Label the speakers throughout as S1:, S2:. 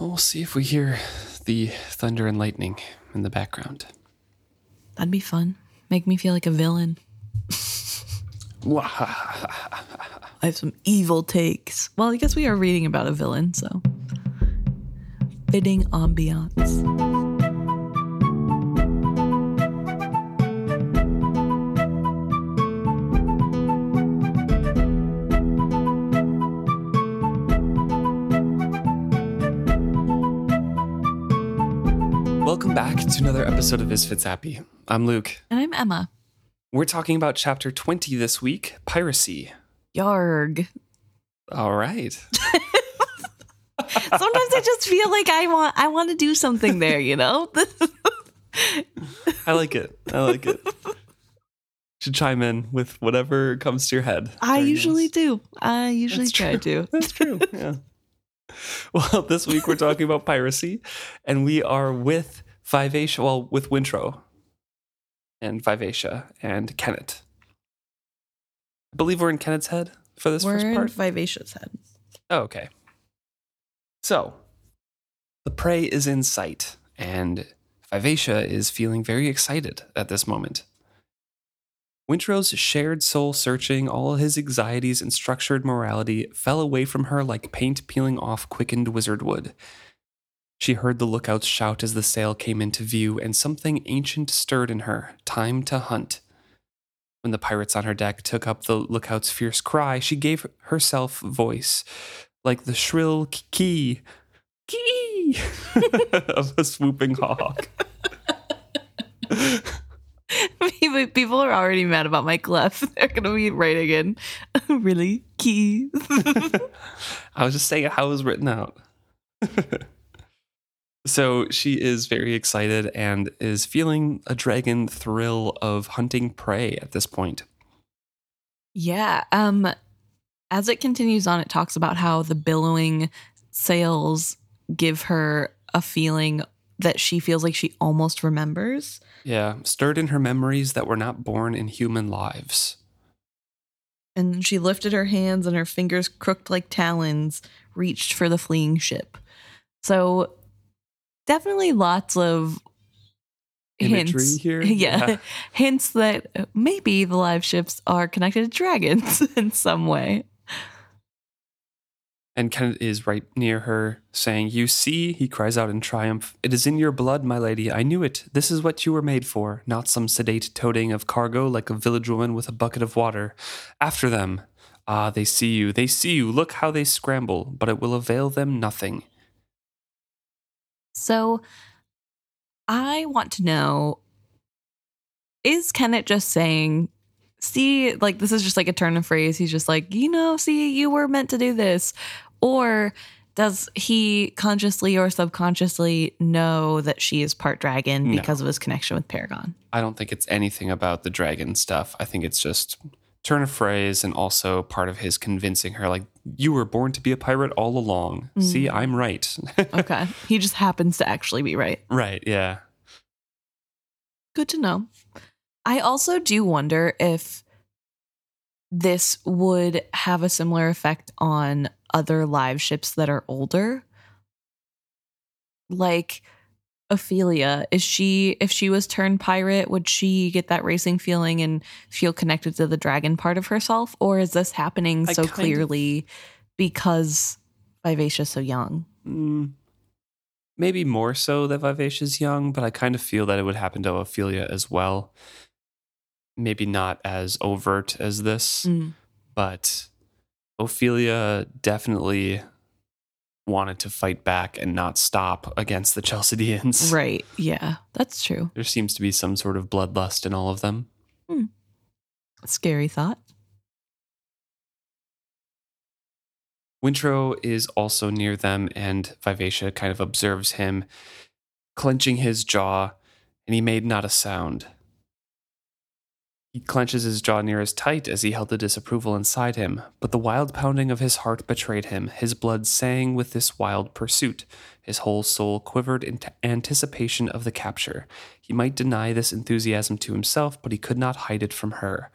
S1: We'll see if we hear the thunder and lightning in the background.
S2: That'd be fun. Make me feel like a villain. I have some evil takes. Well, I guess we are reading about a villain, so fitting ambiance.
S1: To another episode of Is Fits Happy. I'm Luke.
S2: And I'm Emma.
S1: We're talking about chapter 20 this week piracy.
S2: Yarg.
S1: All right.
S2: Sometimes I just feel like I want I want to do something there, you know?
S1: I like it. I like it. Should chime in with whatever comes to your head.
S2: I usually
S1: this.
S2: do. I usually
S1: That's
S2: try
S1: true.
S2: to.
S1: That's true. Yeah. Well, this week we're talking about piracy, and we are with Vivacia, well, with Wintrow and Vivacia uh, and Kennit. I believe we're in Kennit's head for this
S2: We're
S1: first
S2: in
S1: part.
S2: Vivacia's head.
S1: Oh, okay. So, the prey is in sight, and Vivacia uh, is feeling very excited at this moment. Wintrow's shared soul searching, all his anxieties and structured morality fell away from her like paint peeling off quickened wizard wood. She heard the lookouts shout as the sail came into view, and something ancient stirred in her time to hunt. When the pirates on her deck took up the lookout's fierce cry, she gave herself voice, like the shrill key, key of a swooping hawk.
S2: People people are already mad about my clef. They're gonna be writing in really key.
S1: I was just saying how it was written out. So she is very excited and is feeling a dragon thrill of hunting prey at this point.
S2: Yeah. Um as it continues on, it talks about how the billowing sails give her a feeling that she feels like she almost remembers.
S1: Yeah, stirred in her memories that were not born in human lives.
S2: And she lifted her hands and her fingers crooked like talons, reached for the fleeing ship. So definitely lots of hints
S1: here?
S2: Yeah.
S1: Yeah.
S2: Hints that maybe the live ships are connected to dragons in some way.
S1: And Kennit is right near her, saying, You see, he cries out in triumph, it is in your blood, my lady. I knew it. This is what you were made for, not some sedate toting of cargo like a village woman with a bucket of water. After them. Ah, they see you, they see you. Look how they scramble, but it will avail them nothing.
S2: So I want to know is Kennit just saying, see, like this is just like a turn of phrase. He's just like, you know, see, you were meant to do this. Or does he consciously or subconsciously know that she is part dragon
S1: No.
S2: because of his connection with Paragon?
S1: I don't think it's anything about the dragon stuff. I think it's just turn of phrase and also part of his convincing her, like, you were born to be a pirate all along. See, mm. I'm right.
S2: Okay. he just happens to actually be right.
S1: right, yeah.
S2: Good to know. I also do wonder if this would have a similar effect on other live ships that are older. Like Ophelia, is she if she was turned pirate, would she get that racing feeling and feel connected to the dragon part of herself? Or is this happening
S1: I
S2: so
S1: kind of-
S2: clearly because Vivacia's so young?
S1: Mm, maybe more so that Vivacia's young, but I kind of feel that it would happen to Ophelia as well. Maybe not as overt as this,
S2: Mm.
S1: but Ophelia definitely wanted to fight back and not stop against the Chalcedeans.
S2: Right. Yeah, that's true.
S1: There seems to be some sort of bloodlust in all of them. Hmm.
S2: Scary thought.
S1: Wintrow is also near them, and Vivacia kind of observes him, clenching his jaw, and he made not a sound. He clenches his jaw near as tight as he held the disapproval inside him, but the wild pounding of his heart betrayed him. His blood sang with this wild pursuit. His whole soul quivered in t- anticipation of the capture. He might deny this enthusiasm to himself, but he could not hide it from her.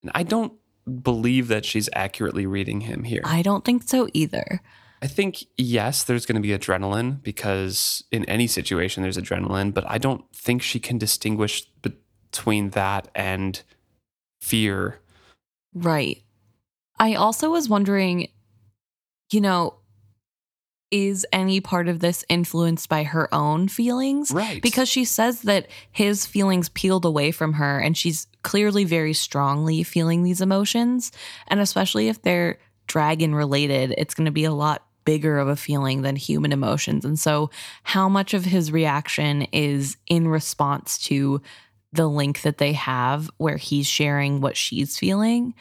S1: And I don't believe that she's accurately reading him here.
S2: I don't think so either.
S1: I think, yes, there's going to be adrenaline because in any situation there's adrenaline, but I don't think she can distinguish between that and fear.
S2: Right. I also was wondering, you know, is any part of this influenced by her own feelings?
S1: Right.
S2: Because she says that his feelings peeled away from her and she's clearly very strongly feeling these emotions. And especially if they're dragon related, it's going to be a lot bigger of a feeling than human emotions. And so, how much of his reaction is in response to the link that they have where he's sharing what she's feeling?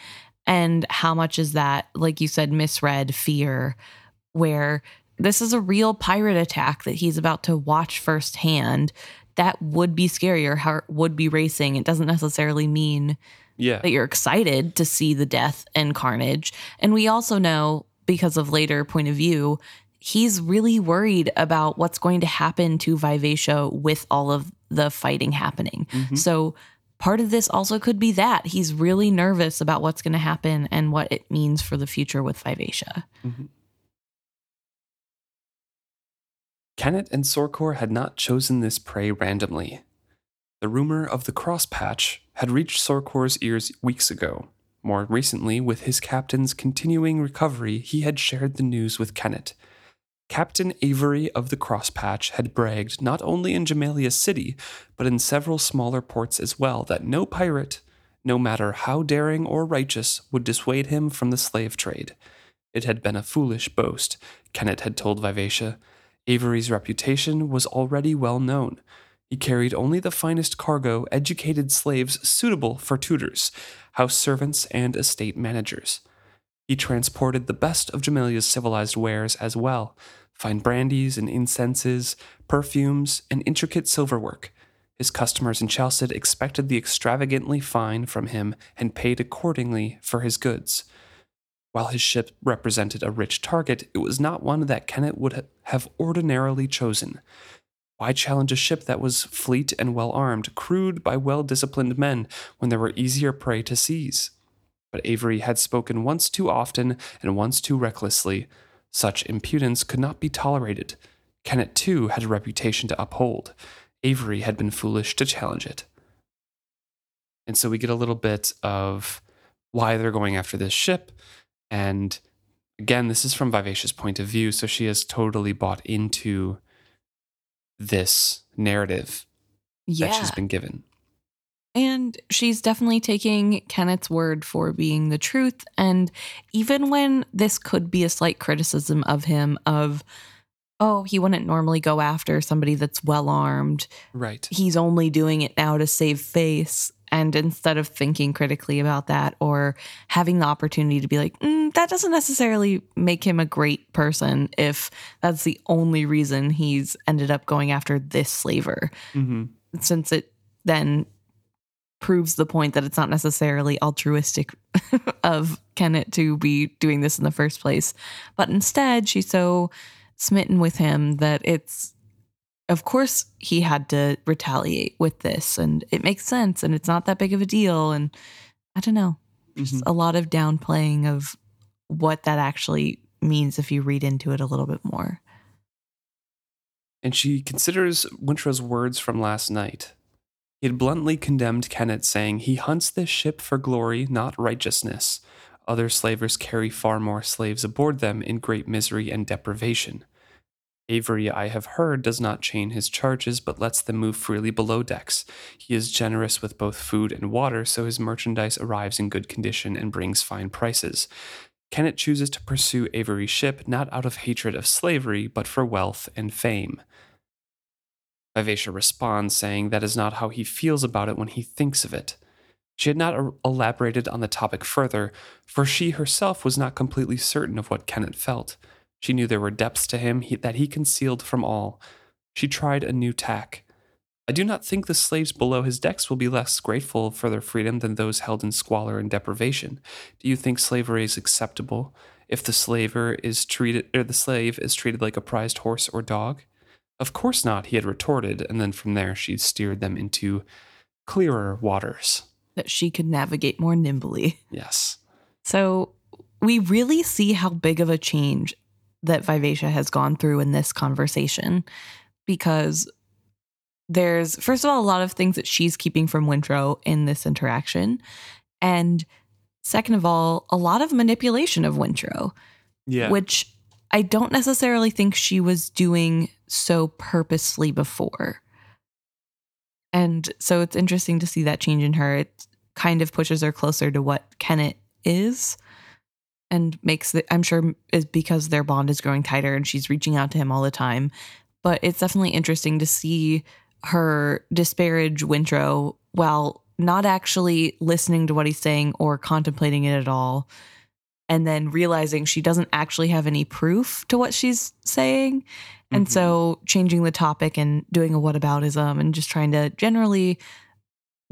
S2: And how much is that, like you said, misread fear, where this is a real pirate attack that he's about to watch firsthand? That would be scary. Your heart would be racing. It doesn't necessarily mean
S1: yeah.
S2: that you're excited to see the death and carnage. And we also know because of later point of view, he's really worried about what's going to happen to Vivacia with all of the fighting happening. Mm-hmm. So part of this also could be that he's really nervous about what's going to happen and what it means for the future with Vivacia. Mm-hmm.
S1: Kennit and Sorcor had not chosen this prey randomly. The rumor of the Crosspatch had reached Sorcor's ears weeks ago, more recently, with his captain's continuing recovery, he had shared the news with Kennit. Captain Avery of the Crosspatch had bragged not only in Jamalia City, but in several smaller ports as well, that no pirate, no matter how daring or righteous, would dissuade him from the slave trade. It had been a foolish boast, Kennit had told Vivacia. Avery's reputation was already well known. He carried only the finest cargo, educated slaves suitable for tutors, house servants, and estate managers. He transported the best of Jamalia's civilized wares as well fine brandies and incenses, perfumes, and intricate silverwork. His customers in Chalced expected the extravagantly fine from him and paid accordingly for his goods. While his ship represented a rich target, it was not one that Kennit would have ordinarily chosen. Why challenge a ship that was fleet and well armed, crewed by well disciplined men, when there were easier prey to seize? But Avery had spoken once too often and once too recklessly. Such impudence could not be tolerated. Kennit, too, had a reputation to uphold. Avery had been foolish to challenge it. And so we get a little bit of why they're going after this ship. And again, this is from Vivacia's point of view. So she has totally bought into this narrative yeah. that she's been given.
S2: And she's definitely taking Kennit's word for being the truth. And even when this could be a slight criticism of him, of, oh, he wouldn't normally go after somebody that's well armed.
S1: Right.
S2: He's only doing it now to save face. And instead of thinking critically about that or having the opportunity to be like, mm, that doesn't necessarily make him a great person if that's the only reason he's ended up going after this slaver. Mm-hmm. Since it then proves the point that it's not necessarily altruistic of Kennit to be doing this in the first place. But instead, she's so smitten with him that it's of course he had to retaliate with this and it makes sense and it's not that big of a deal and i don't know just mm-hmm. a lot of downplaying of what that actually means if you read into it a little bit more
S1: and she considers wintrow's words from last night he had bluntly condemned kennit saying he hunts this ship for glory not righteousness other slavers carry far more slaves aboard them in great misery and deprivation Avery, I have heard, does not chain his charges, but lets them move freely below decks. He is generous with both food and water, so his merchandise arrives in good condition and brings fine prices. Kennit chooses to pursue Avery's ship not out of hatred of slavery, but for wealth and fame. Vivacia responds, saying that is not how he feels about it when he thinks of it. She had not elaborated on the topic further, for she herself was not completely certain of what Kennit felt. She knew there were depths to him he, that he concealed from all. She tried a new tack. I do not think the slaves below his decks will be less grateful for their freedom than those held in squalor and deprivation. Do you think slavery is acceptable if the slaver is treated or the slave is treated like a prized horse or dog? Of course not, he had retorted, and then from there she steered them into clearer waters.
S2: That she could navigate more nimbly.
S1: Yes.
S2: So we really see how big of a change that Vivacia has gone through in this conversation because there's, first of all, a lot of things that she's keeping from Wintrow in this interaction. And second of all, a lot of manipulation of Wintrow,
S1: Yeah.
S2: which I don't necessarily think she was doing so purposely before. And so it's interesting to see that change in her. It kind of pushes her closer to what Kennit is and makes it, I'm sure, is because their bond is growing tighter and she's reaching out to him all the time. But it's definitely interesting to see her disparage Wintrow while not actually listening to what he's saying or contemplating it at all. And then realizing she doesn't actually have any proof to what she's saying. And
S1: Mhm.
S2: so changing the topic and doing a whataboutism and just trying to generally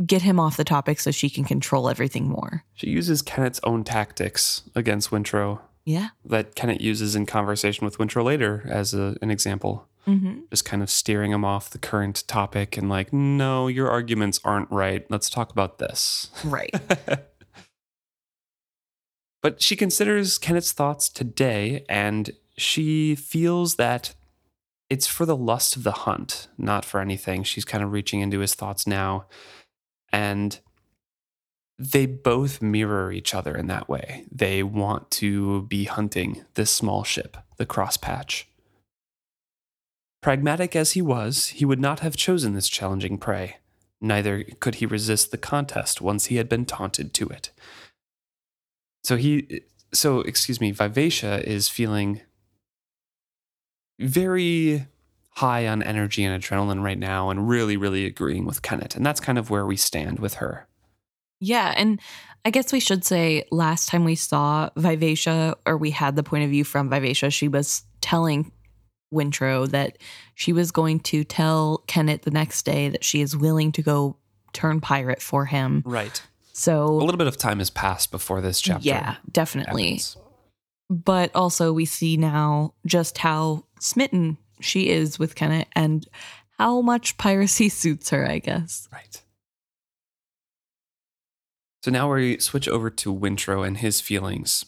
S2: get him off the topic so she can control everything more.
S1: she uses Kennit's own tactics against Wintrow
S2: Yeah.
S1: that Kennit uses in conversation with Wintrow later as a, an example.
S2: Mm-hmm.
S1: Just kind of steering him off the current topic and like, no, your arguments aren't right. Let's talk about this.
S2: Right.
S1: but she considers Kennit's thoughts today and she feels that it's for the lust of the hunt, not for anything. She's kind of reaching into his thoughts now. And they both mirror each other in that way. They want to be hunting this small ship, the Crosspatch. Pragmatic as he was, he would not have chosen this challenging prey. Neither could he resist the contest once he had been taunted to it. So he, so excuse me, Vivacia is feeling very high on energy and adrenaline right now and really, really agreeing with Kennit. And that's kind of where we stand with her.
S2: Yeah, and I guess we should say last time we saw Vivacia, or we had the point of view from Vivacia, she was telling Wintrow that she was going to tell Kennit the next day that she is willing to go turn pirate for him.
S1: Right.
S2: So a
S1: little bit of time has passed before this chapter.
S2: yeah, definitely.
S1: happens.
S2: But also, we see now just how smitten she is with Kennit and how much piracy suits her, I guess.
S1: Right. So now we switch over to Wintrow and his feelings.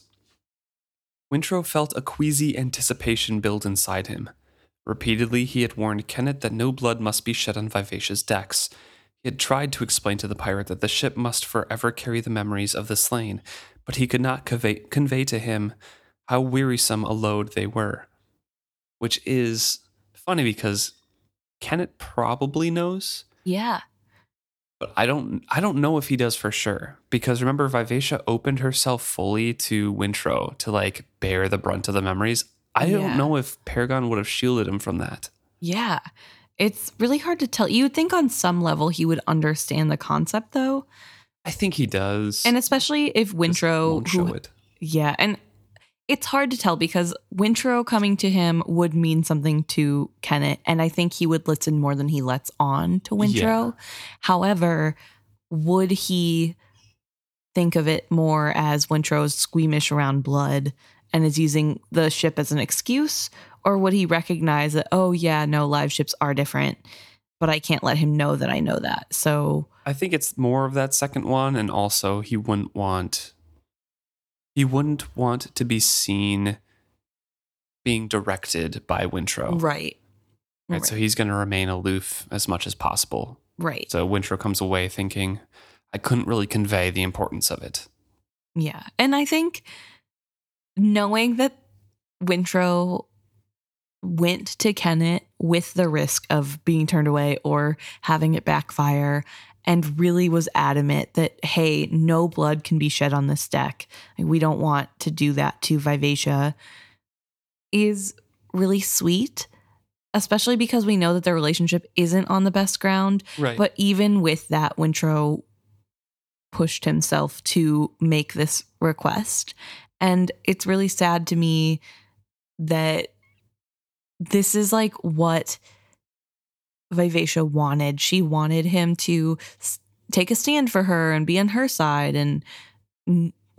S1: Wintrow felt a queasy anticipation build inside him. Repeatedly, he had warned Kennit that no blood must be shed on Vivacia's decks. Had tried to explain to the pirate that the ship must forever carry the memories of the slain, but he could not convey, convey to him how wearisome a load they were. Which is funny because Kennit probably knows,
S2: Yeah.
S1: but I don't I don't know if he does for sure because remember Vivacia opened herself fully to Wintrow to like bear the brunt of the memories. I
S2: Yeah.
S1: don't know if Paragon would have shielded him from that.
S2: Yeah. It's really hard to tell. You would think on some level he would understand the concept though.
S1: I think he does.
S2: And especially if
S1: won't show it.
S2: Yeah, and it's hard to tell because Wintrow coming to him would mean something to Kennit, and I think he would listen more than he lets on to Wintrow. However, would he think of it more as Wintrow's squeamish around blood and is using the ship as an excuse? Or would he recognize that, oh, yeah, no, live ships are different, but I can't let him know that I know that? So,
S1: I think it's more of that second one and also he wouldn't want he wouldn't want to be seen being directed by Wintrow.
S2: right.
S1: Right, so he's going to remain aloof as much as possible.
S2: right.
S1: So Wintrow comes away thinking, I couldn't really convey the importance of it.
S2: Yeah. And I think knowing that Wintrow went to Kennit with the risk of being turned away or having it backfire and really was adamant that, hey, no blood can be shed on this deck. We don't want to do that to Vivacia is really sweet, especially because we know that their relationship isn't on the best ground.
S1: Right.
S2: But even with that, Wintrow pushed himself to make this request. And it's really sad to me that this is like what Vivacia wanted. She wanted him to s- take a stand for her and be on her side and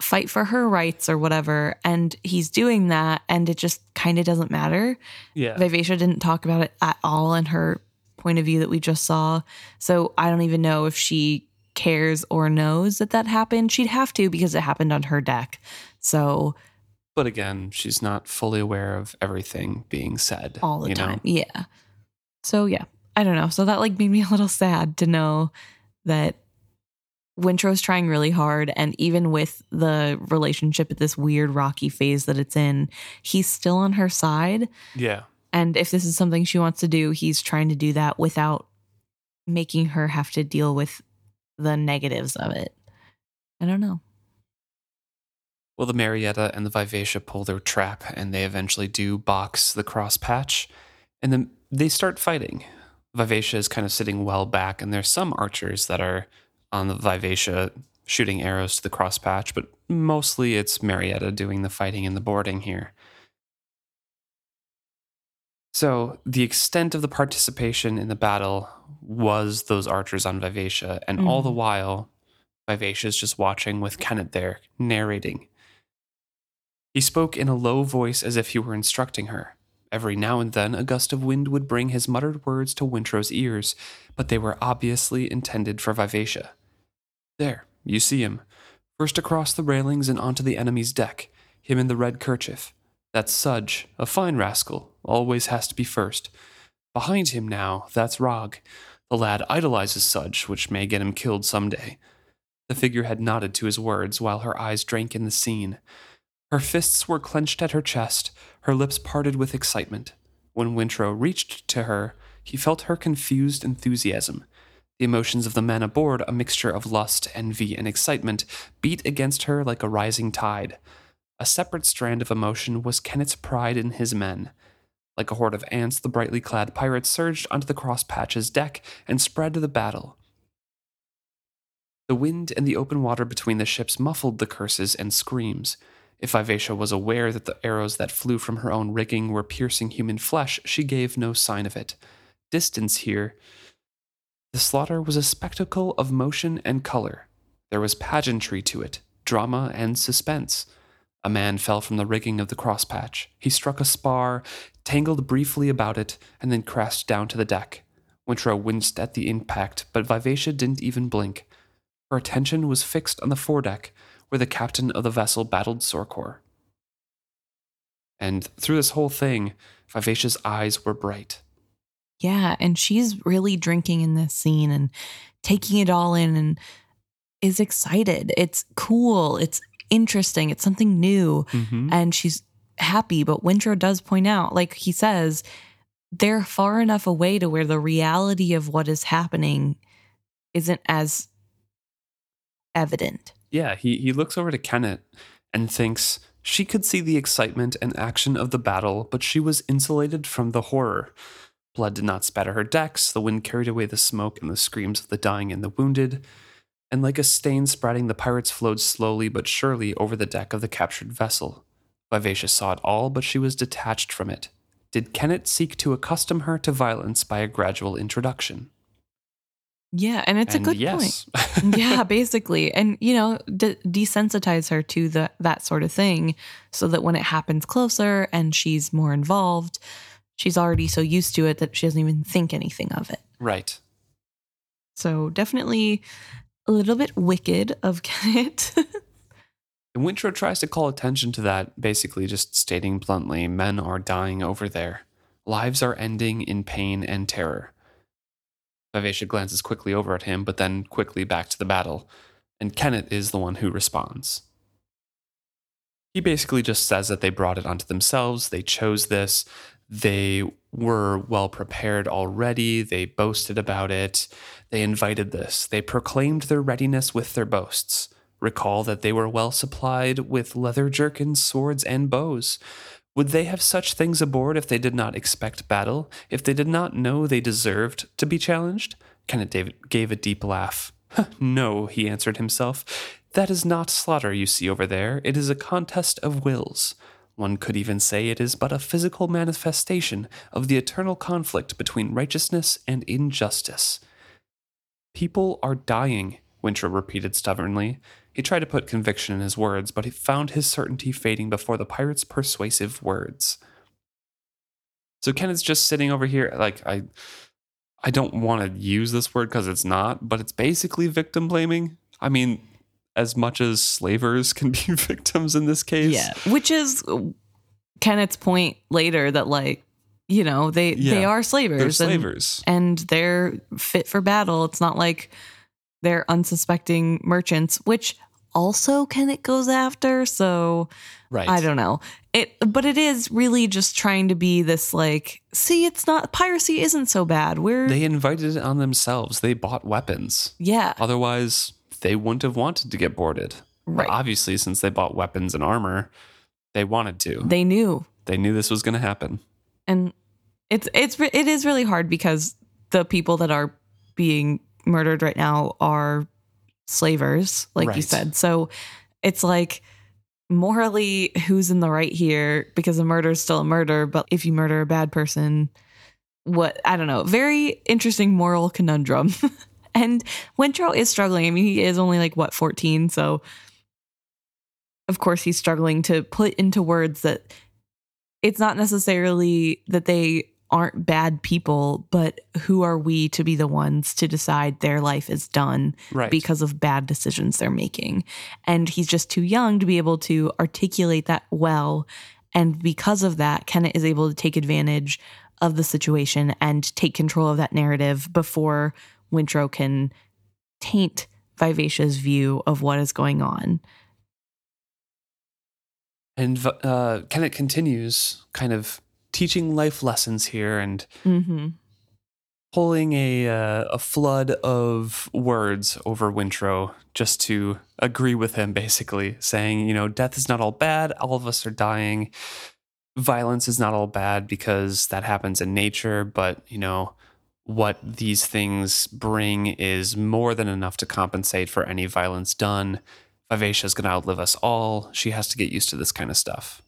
S2: fight for her rights or whatever. And he's doing that, and it just kind of doesn't matter.
S1: yeah.
S2: Vivacia didn't talk about it at all in her point of view that we just saw. So I don't even know if she cares or knows that that happened. She'd have to because it happened on her deck. So
S1: But again, she's not fully aware of everything being said
S2: all the
S1: you know?
S2: time. Yeah. So yeah, I don't know. So that like made me a little sad to know that Wintrow's trying really hard, and even with the relationship at this weird rocky phase that it's in, he's still on her side.
S1: Yeah.
S2: And if this is something she wants to do, he's trying to do that without making her have to deal with the negatives of it. I don't know.
S1: Well, the Marietta and the Vivacia pull their trap and they eventually do box the Crosspatch. And then they start fighting. Vivacia is kind of sitting well back, and there's some archers that are on the Vivacia shooting arrows to the Crosspatch, but mostly it's Marietta doing the fighting and the boarding here. So, the extent of the participation in the battle was those archers on Vivacia, and all the
S2: Mhm.
S1: while, Vivacia is just watching with Kennit there, narrating. He spoke in a low voice as if he were instructing her. Every now and then, a gust of wind would bring his muttered words to Wintrow's ears, but they were obviously intended for Vivacia. There, you see him. First across the railings and onto the enemy's deck, him in the red kerchief. That's Sudge, a fine rascal, always has to be first. Behind him now, that's Rog. The lad idolizes Sudge, which may get him killed someday. The figurehead nodded to his words while her eyes drank in the scene. Her fists were clenched at her chest, her lips parted with excitement. When Wintrow reached to her, he felt her confused enthusiasm. The emotions of the men aboard, a mixture of lust, envy, and excitement, beat against her like a rising tide. A separate strand of emotion was Kennit's pride in his men. Like a horde of ants, the brightly clad pirates surged onto the Crosspatch's deck and spread the battle. The wind and the open water between the ships muffled the curses and screams. If Vivacia was aware that the arrows that flew from her own rigging were piercing human flesh, she gave no sign of it. Distance here. The slaughter was a spectacle of motion and color. There was pageantry to it, drama and suspense. A man fell from the rigging of the crosspatch. He struck a spar, tangled briefly about it, and then crashed down to the deck. Wintrow winced at the impact, but Vivacia didn't even blink. Her attention was fixed on the foredeck, where the captain of the vessel battled Sorcor. And through this whole thing, Vivacia's eyes were bright.
S2: Yeah, and she's really drinking in this scene and taking it all in and is excited. It's cool. It's interesting. It's something new.
S1: Mm-hmm.
S2: And she's happy. But Wintrow does point out, like he says, they're far enough away to where the reality of what is happening isn't as evident.
S1: Yeah, he, he looks over to Kennit and thinks she could see the excitement and action of the battle, but she was insulated from the horror. Blood did not spatter her decks, the wind carried away the smoke and the screams of the dying and the wounded, and like a stain spreading, the pirates flowed slowly but surely over the deck of the captured vessel. Vivacia saw it all, but she was detached from it. Did Kennit seek to accustom her to violence by a gradual introduction?
S2: Yeah, and it's
S1: and
S2: a good
S1: yes.
S2: point. yeah, basically, and you know, de- desensitize her to the that sort of thing, so that when it happens closer and she's more involved, she's already so used to it that she doesn't even think anything of it.
S1: right.
S2: So definitely a little bit wicked of Kennit.
S1: And Wintrow tries to call attention to that, basically just stating bluntly men are dying over there. Lives are ending in pain and terror. Vivacia glances quickly over at him, but then quickly back to the battle, and Kennit is the one who responds. He basically just says that they brought it onto themselves, they chose this, they were well prepared already, they boasted about it, they invited this, they proclaimed their readiness with their boasts. Recall that they were well supplied with leather jerkins, swords, and bows. Would they have such things aboard if they did not expect battle, if they did not know they deserved to be challenged? Kennit David gave a deep laugh. no, he answered himself. That is not slaughter you see over there. It is a contest of wills. One could even say it is but a physical manifestation of the eternal conflict between righteousness and injustice. People are dying, Wintrow repeated stubbornly. He tried to put conviction in his words, but he found his certainty fading before the pirate's persuasive words. So Kennit's just sitting over here, like I, I don't want to use this word because it's not, but it's basically victim blaming. I mean, as much as slavers can be victims in this case.
S2: Yeah, which is Kennit's point later that like you know they they are slavers,
S1: They're
S2: and-
S1: slavers.
S2: and they're fit for battle. It's not like they're unsuspecting merchants, which also Kennit goes after. So
S1: right.
S2: I don't know. It but it is really just trying to be this like, see, it's not piracy isn't so bad. We're
S1: They invited it on themselves. They bought weapons.
S2: yeah.
S1: Otherwise, they wouldn't have wanted to get boarded. But
S2: Right.
S1: obviously, since they bought weapons and armor, they wanted to.
S2: They knew.
S1: They knew this was going to happen.
S2: and it's it's it is really hard because the people that are being murdered right now are slavers like you said. So it's like morally who's in the right here? Because a murder is still a murder but if you murder a bad person what i don't know very interesting moral conundrum. And wintrow is struggling. I mean he is only like what 14 so of course he's struggling to put into words that it's not necessarily that they aren't bad people, but who are we to be the ones to decide their life is done
S1: Right.
S2: because of bad decisions they're making? And he's just too young to be able to articulate that well. And because of that, Kennit is able to take advantage of the situation and take control of that narrative before Wintrow can taint Vivacia's view of what is going on.
S1: and uh, Kennit continues kind of teaching life lessons here and
S2: Mm-hmm.
S1: pulling a uh, a flood of words over Wintrow just to agree with him, basically saying, you know, death is not all bad. All of us are dying. Violence is not all bad because that happens in nature, but you know what these things bring is more than enough to compensate for any violence done. Vivacia is going to outlive us all. She has to get used to this kind of stuff.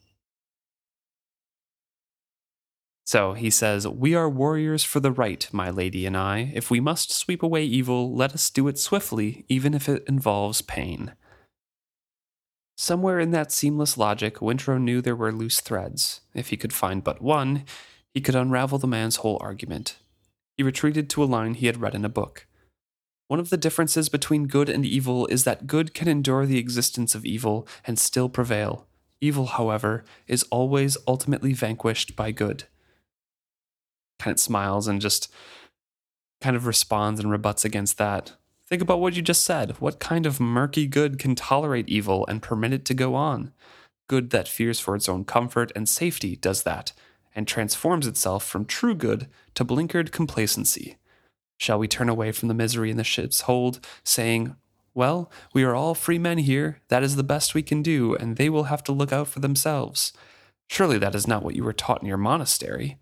S1: So he says, We are warriors for the right, my lady and I. If we must sweep away evil, let us do it swiftly, even if it involves pain. Somewhere in that seamless logic, Wintrow knew there were loose threads. If he could find but one, he could unravel the man's whole argument. He retreated to a line he had read in a book. One of the differences between good and evil is that good can endure the existence of evil and still prevail. Evil, however, is always ultimately vanquished by good kind of smiles and just kind of responds and rebuts against that. Think about what you just said. What kind of murky good can tolerate evil and permit it to go on? Good that fears for its own comfort and safety does that, and transforms itself from true good to blinkered complacency. Shall we turn away from the misery in the ship's hold, saying, Well, we are all free men here, that is the best we can do, and they will have to look out for themselves? Surely that is not what you were taught in your monastery.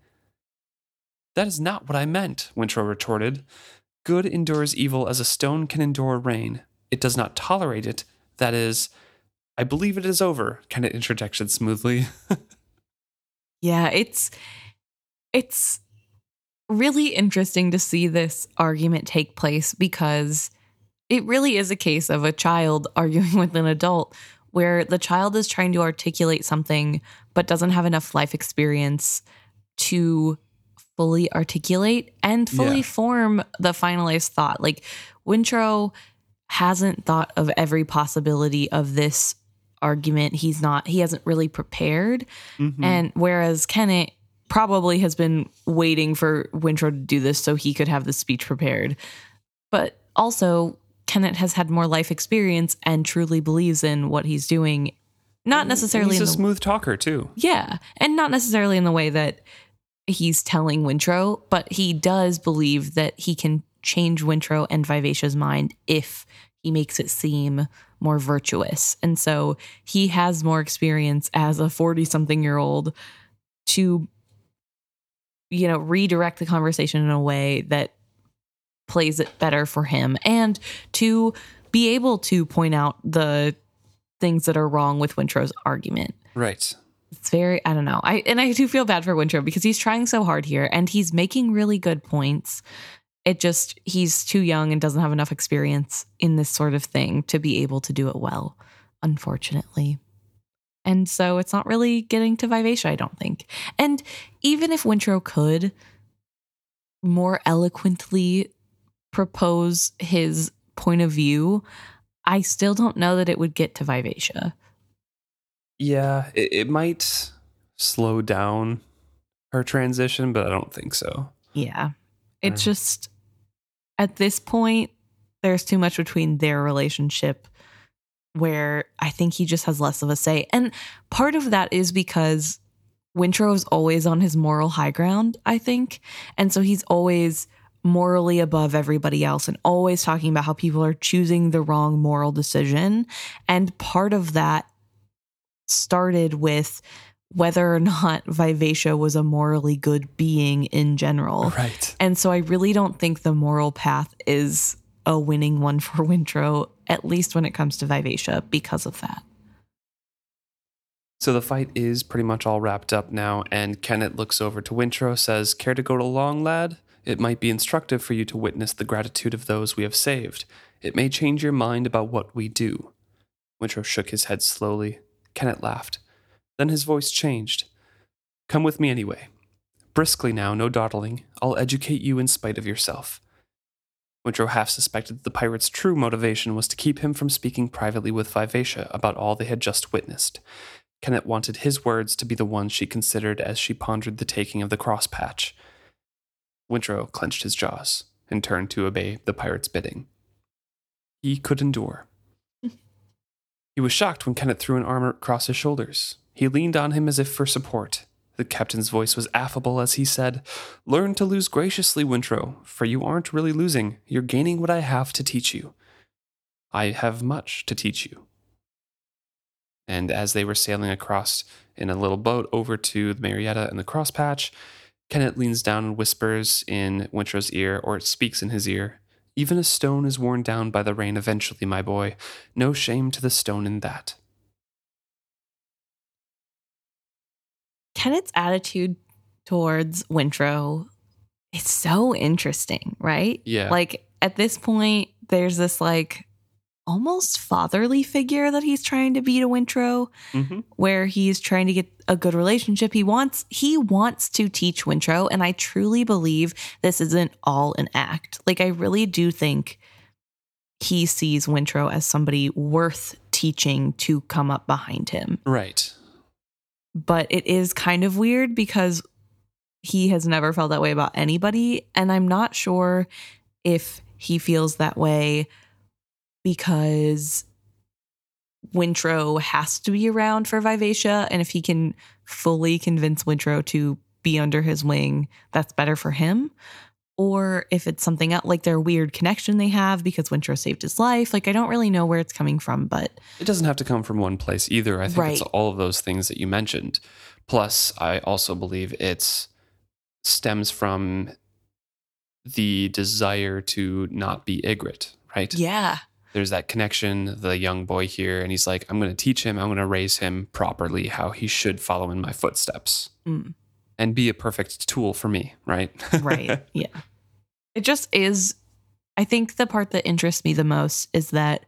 S1: That is not what I meant, Wintrow retorted. Good endures evil as a stone can endure rain. It does not tolerate it. That is, I believe it is over, kind of interjection smoothly.
S2: Yeah, it's it's really interesting to see this argument take place because it really is a case of a child arguing with an adult where the child is trying to articulate something but doesn't have enough life experience to fully articulate and fully
S1: Yeah.
S2: form the finalized thought. Like Wintrow hasn't thought of every possibility of this argument. He's not he hasn't really prepared.
S1: Mhm.
S2: And whereas Kennit probably has been waiting for Wintrow to do this so he could have the speech prepared. But also, Kennit has had more life experience and truly believes in what he's doing. Not necessarily
S1: He's a
S2: the,
S1: smooth talker too.
S2: yeah, and not necessarily in the way that he's telling Wintrow, but he does believe that he can change Wintrow and Vivacia's mind if he makes it seem more virtuous. And so he has more experience as a 40 something year old to, you know, redirect the conversation in a way that plays it better for him and to be able to point out the things that are wrong with Wintrow's argument
S1: Right.
S2: It's very i don't know. I and i do feel bad for wintrow because he's trying so hard here and he's making really good points. It just he's too young and doesn't have enough experience in this sort of thing to be able to do it well unfortunately. And so it's not really getting to vivacia i don't think. And even if wintrow could more eloquently propose his point of view I still don't know that it would get to Vivacia.
S1: Yeah, it, it might slow down her transition, but I don't think so.
S2: Yeah. It's just at this point, there's too much between their relationship where I think he just has less of a say. And part of that is because Wintrow is always on his moral high ground, I think. And so he's always morally above everybody else and always talking about how people are choosing the wrong moral decision. And part of that started with whether or not Vivacia was a morally good being in general.
S1: Right.
S2: And so I really don't think the moral path is a winning one for Wintrow, at least when it comes to Vivacia, because of that.
S1: So the fight is pretty much all wrapped up now, and Kennit looks over to Wintrow, says, Care to go along, lad? It might be instructive for you to witness the gratitude of those we have saved. It may change your mind about what we do. Wintrow shook his head slowly. Kennit laughed. Then his voice changed. Come with me anyway. Briskly now, no dawdling. I'll educate you in spite of yourself. Wintrow half suspected that the pirate's true motivation was to keep him from speaking privately with Vivacia about all they had just witnessed. Kennit wanted his words to be the ones she considered as she pondered the taking of the cross patch. Wintrow clenched his jaws and turned to obey the pirate's bidding. He could endure. He was shocked when Kennit threw an arm across his shoulders. He leaned on him as if for support. The captain's voice was affable as he said, Learn to lose graciously, Wintrow, for you aren't really losing. You're gaining what I have to teach you. I have much to teach you. And as they were sailing across in a little boat over to the Marietta and the crosspatch, Kennit leans down and whispers in Wintrow's ear, or speaks in his ear. Even a stone is worn down by the rain eventually, my boy. No shame to the stone in that.
S2: Kennit's attitude towards Wintrow is so interesting, right?
S1: Yeah.
S2: Like at this point, there's this like almost fatherly figure that he's trying to be to Wintrow,
S1: Mm-hmm.
S2: where he's trying to get a good relationship. He wants he wants to teach Wintrow, and I truly believe this isn't all an act. Like I really do think he sees Wintrow as somebody worth teaching to come up behind him.
S1: Right.
S2: But it is kind of weird because he has never felt that way about anybody. And I'm not sure if he feels that way because Wintrow has to be around for Vivacia. And if he can fully convince Wintrow to be under his wing, that's better for him. Or if it's something else, like their weird connection they have because Wintrow saved his life. Like, I don't really know where it's coming from, but
S1: It doesn't have to come from one place either. I think it's all of those things that you mentioned. Plus, I also believe it's stems from the desire to not be Igrot, right?
S2: yeah.
S1: There's that connection, the young boy here, and he's like, I'm going to teach him, I'm going to raise him properly how he should follow in my footsteps
S2: Mm.
S1: and be a perfect tool for me, right?
S2: right yeah it just is i think the part that interests me the most is that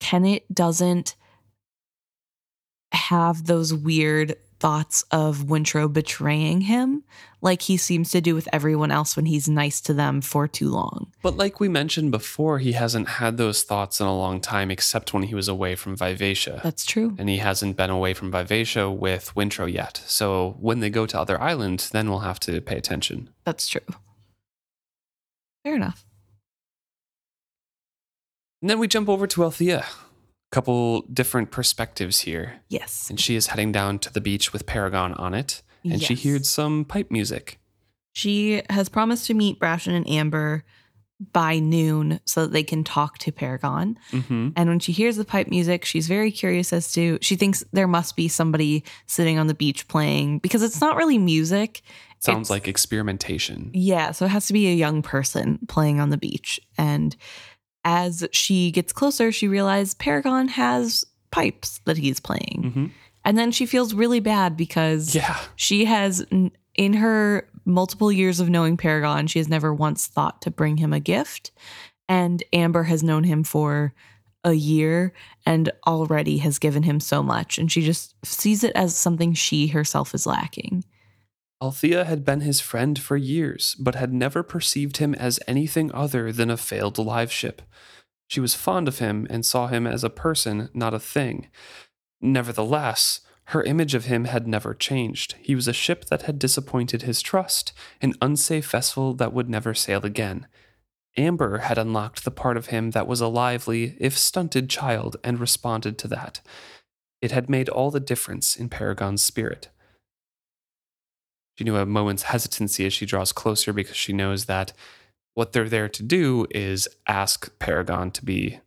S2: kennit doesn't have those weird thoughts of wintrow betraying him like he seems to do with everyone else when he's nice to them for too long
S1: But like we mentioned before, he hasn't had those thoughts in a long time, except when he was away from Vivacia.
S2: that's true
S1: and he hasn't been away from Vivacia with Wintrow yet. So when they go to other islands, then we'll have to pay attention.
S2: that's true fair enough
S1: And then we jump over to Althea. Couple different perspectives here.
S2: yes
S1: And she is heading down to the beach with Paragon on it, and she
S2: Yes.
S1: hears some pipe music.
S2: She has promised to meet Brashen and Amber by noon so that they can talk to Paragon.
S1: Mm-hmm.
S2: And when she hears the pipe music, she's very curious as to, she thinks there must be somebody sitting on the beach playing because it's not really music.
S1: Sounds
S2: It's-
S1: like experimentation.
S2: Yeah, so it has to be a young person playing on the beach. And as she gets closer, she realizes Paragon has pipes that he's playing.
S1: Mm-hmm.
S2: And then she feels really bad because
S1: Yeah.
S2: she has, in her multiple years of knowing Paragon, she has never once thought to bring him a gift. And Amber has known him for a year and already has given him so much. And she just sees it as something she herself is lacking.
S1: Althea had been his friend for years, but had never perceived him as anything other than a failed live ship. She was fond of him and saw him as a person, not a thing. Nevertheless, her image of him had never changed. He was a ship that had disappointed his trust, an unsafe vessel that would never sail again. Amber had unlocked the part of him that was a lively, if stunted, child and responded to that. It had made all the difference in Paragon's spirit. She knew a moment's hesitancy as she draws closer because she knows that what they're there to do is ask Paragon to be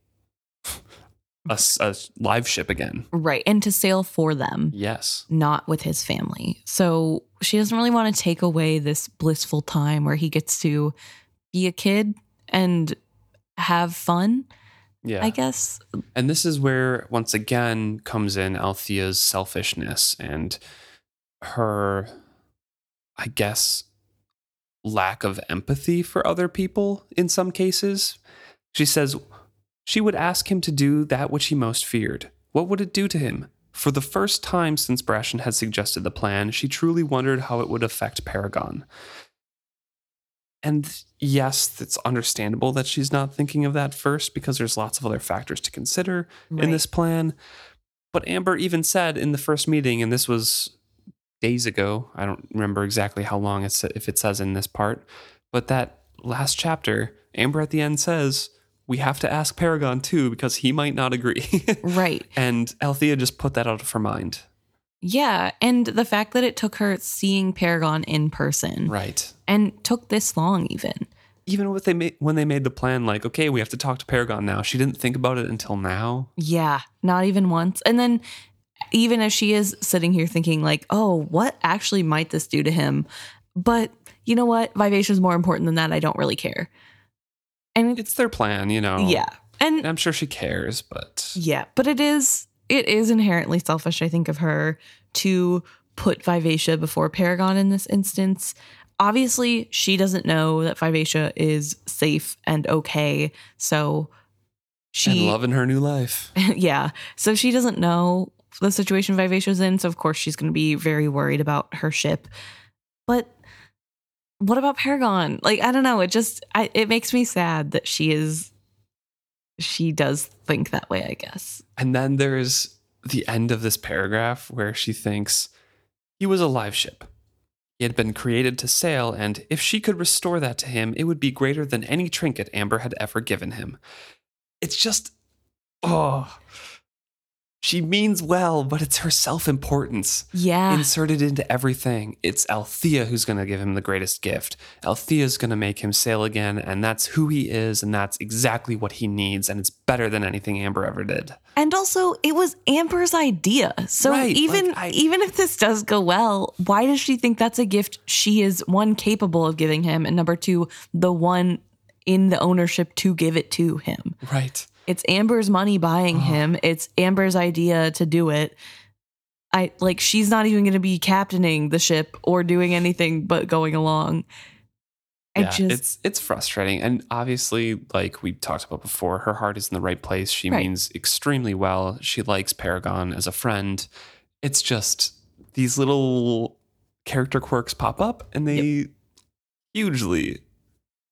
S1: a live ship again.
S2: Right. And to sail for them,
S1: Yes.
S2: not with his family. So she doesn't really want to take away this blissful time where he gets to be a kid and have fun,
S1: Yeah.
S2: I guess.
S1: And this is where, once again, comes in Althea's selfishness and her, I guess, lack of empathy for other people in some cases. She says she would ask him to do that which he most feared. What would it do to him? For the first time since Brashen had suggested the plan, she truly wondered how it would affect Paragon. And yes, it's understandable that she's not thinking of that first because there's lots of other factors to consider in this plan. But Amber even said in the first meeting, and this was days ago, I don't remember exactly how long it's if it says in this part, but that last chapter, Amber at the end says, we have to ask Paragon too because he might not agree.
S2: Right.
S1: and Althea just put that out of her mind.
S2: Yeah. And the fact that it took her seeing Paragon in person
S1: Right.
S2: and took this long, even.
S1: Even with they made, when they made the plan, like, okay, we have to talk to Paragon now. She didn't think about it until now.
S2: Yeah. Not even once. And then even as she is sitting here thinking, like, oh, what actually might this do to him? But you know what? Vivacia is more important than that. I don't really care. And
S1: It's their plan, you know.
S2: yeah. And
S1: I'm sure she cares, but
S2: Yeah, but it is it is inherently selfish, I think, of her to put Vivacia before Paragon in this instance. Obviously, she doesn't know that Vivacia is safe and okay, so she
S1: and loving her new life.
S2: yeah, so she doesn't know the situation Vivacia's in, so of course she's going to be very worried about her ship. But what about Paragon? Like I don't know, it just I, it makes me sad that she is she does think that way, I guess.
S1: And then there's the end of this paragraph where she thinks he was a live ship. He had been created to sail, and if she could restore that to him, it would be greater than any trinket Amber had ever given him. It's just, oh, she means well, but it's her self importance
S2: Yeah.
S1: inserted into everything. It's Althea who's going to give him the greatest gift. Althea's going to make him sail again, and that's who he is, and that's exactly what he needs, and it's better than anything Amber ever did.
S2: And also, it was Amber's idea. So
S1: Right,
S2: even
S1: like, I-
S2: even if this does go well, why does she think that's a gift she is one capable of giving him, and number two, the one in the ownership to give it to him?
S1: Right.
S2: It's Amber's money buying him. It's Amber's idea to do it. I like she's not even going to be captaining the ship or doing anything but going along. I
S1: yeah,
S2: just
S1: it's it's frustrating, and obviously, like we talked about before, her heart is in the right place. She
S2: Right.
S1: means extremely well. She likes Paragon as a friend. It's just these little character quirks pop up, and they hugely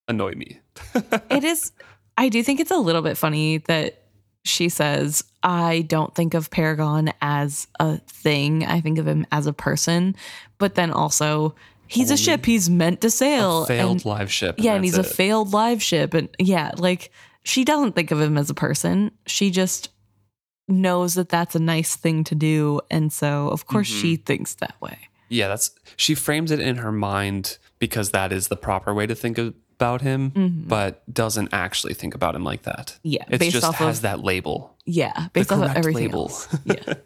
S1: annoy me.
S2: it is i do think it's a little bit funny that she says i don't think of paragon as a thing i think of him as a person but then also he's a ship he's meant to sail
S1: a failed
S2: and,
S1: live ship.
S2: yeah and he's a failed live ship and yeah like she doesn't think of him as a person she just knows that that's a nice thing to do and so of course
S1: Mhm.
S2: she thinks that way
S1: Yeah, that's she frames it in her mind because that is the proper way to think about him,
S2: Mhm.
S1: but doesn't actually think about him like that.
S2: yeah
S1: It just has
S2: of
S1: that label.
S2: yeah based off of everything
S1: label.
S2: else yeah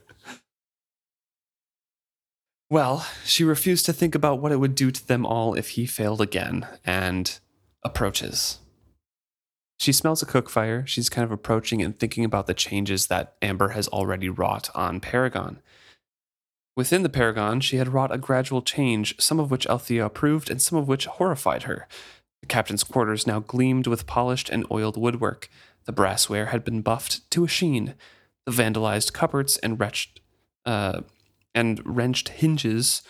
S1: Well, she refused to think about what it would do to them all if he failed again and approaches. She smells a cook fire. She's kind of approaching and thinking about the changes that Amber has already wrought on Paragon. Within the Paragon, she had wrought a gradual change, some of which Althea approved and some of which horrified her. Captain's quarters now gleamed with polished and oiled woodwork. The brassware had been buffed to a sheen. The vandalized cupboards and wretched, uh, and wrenched hinges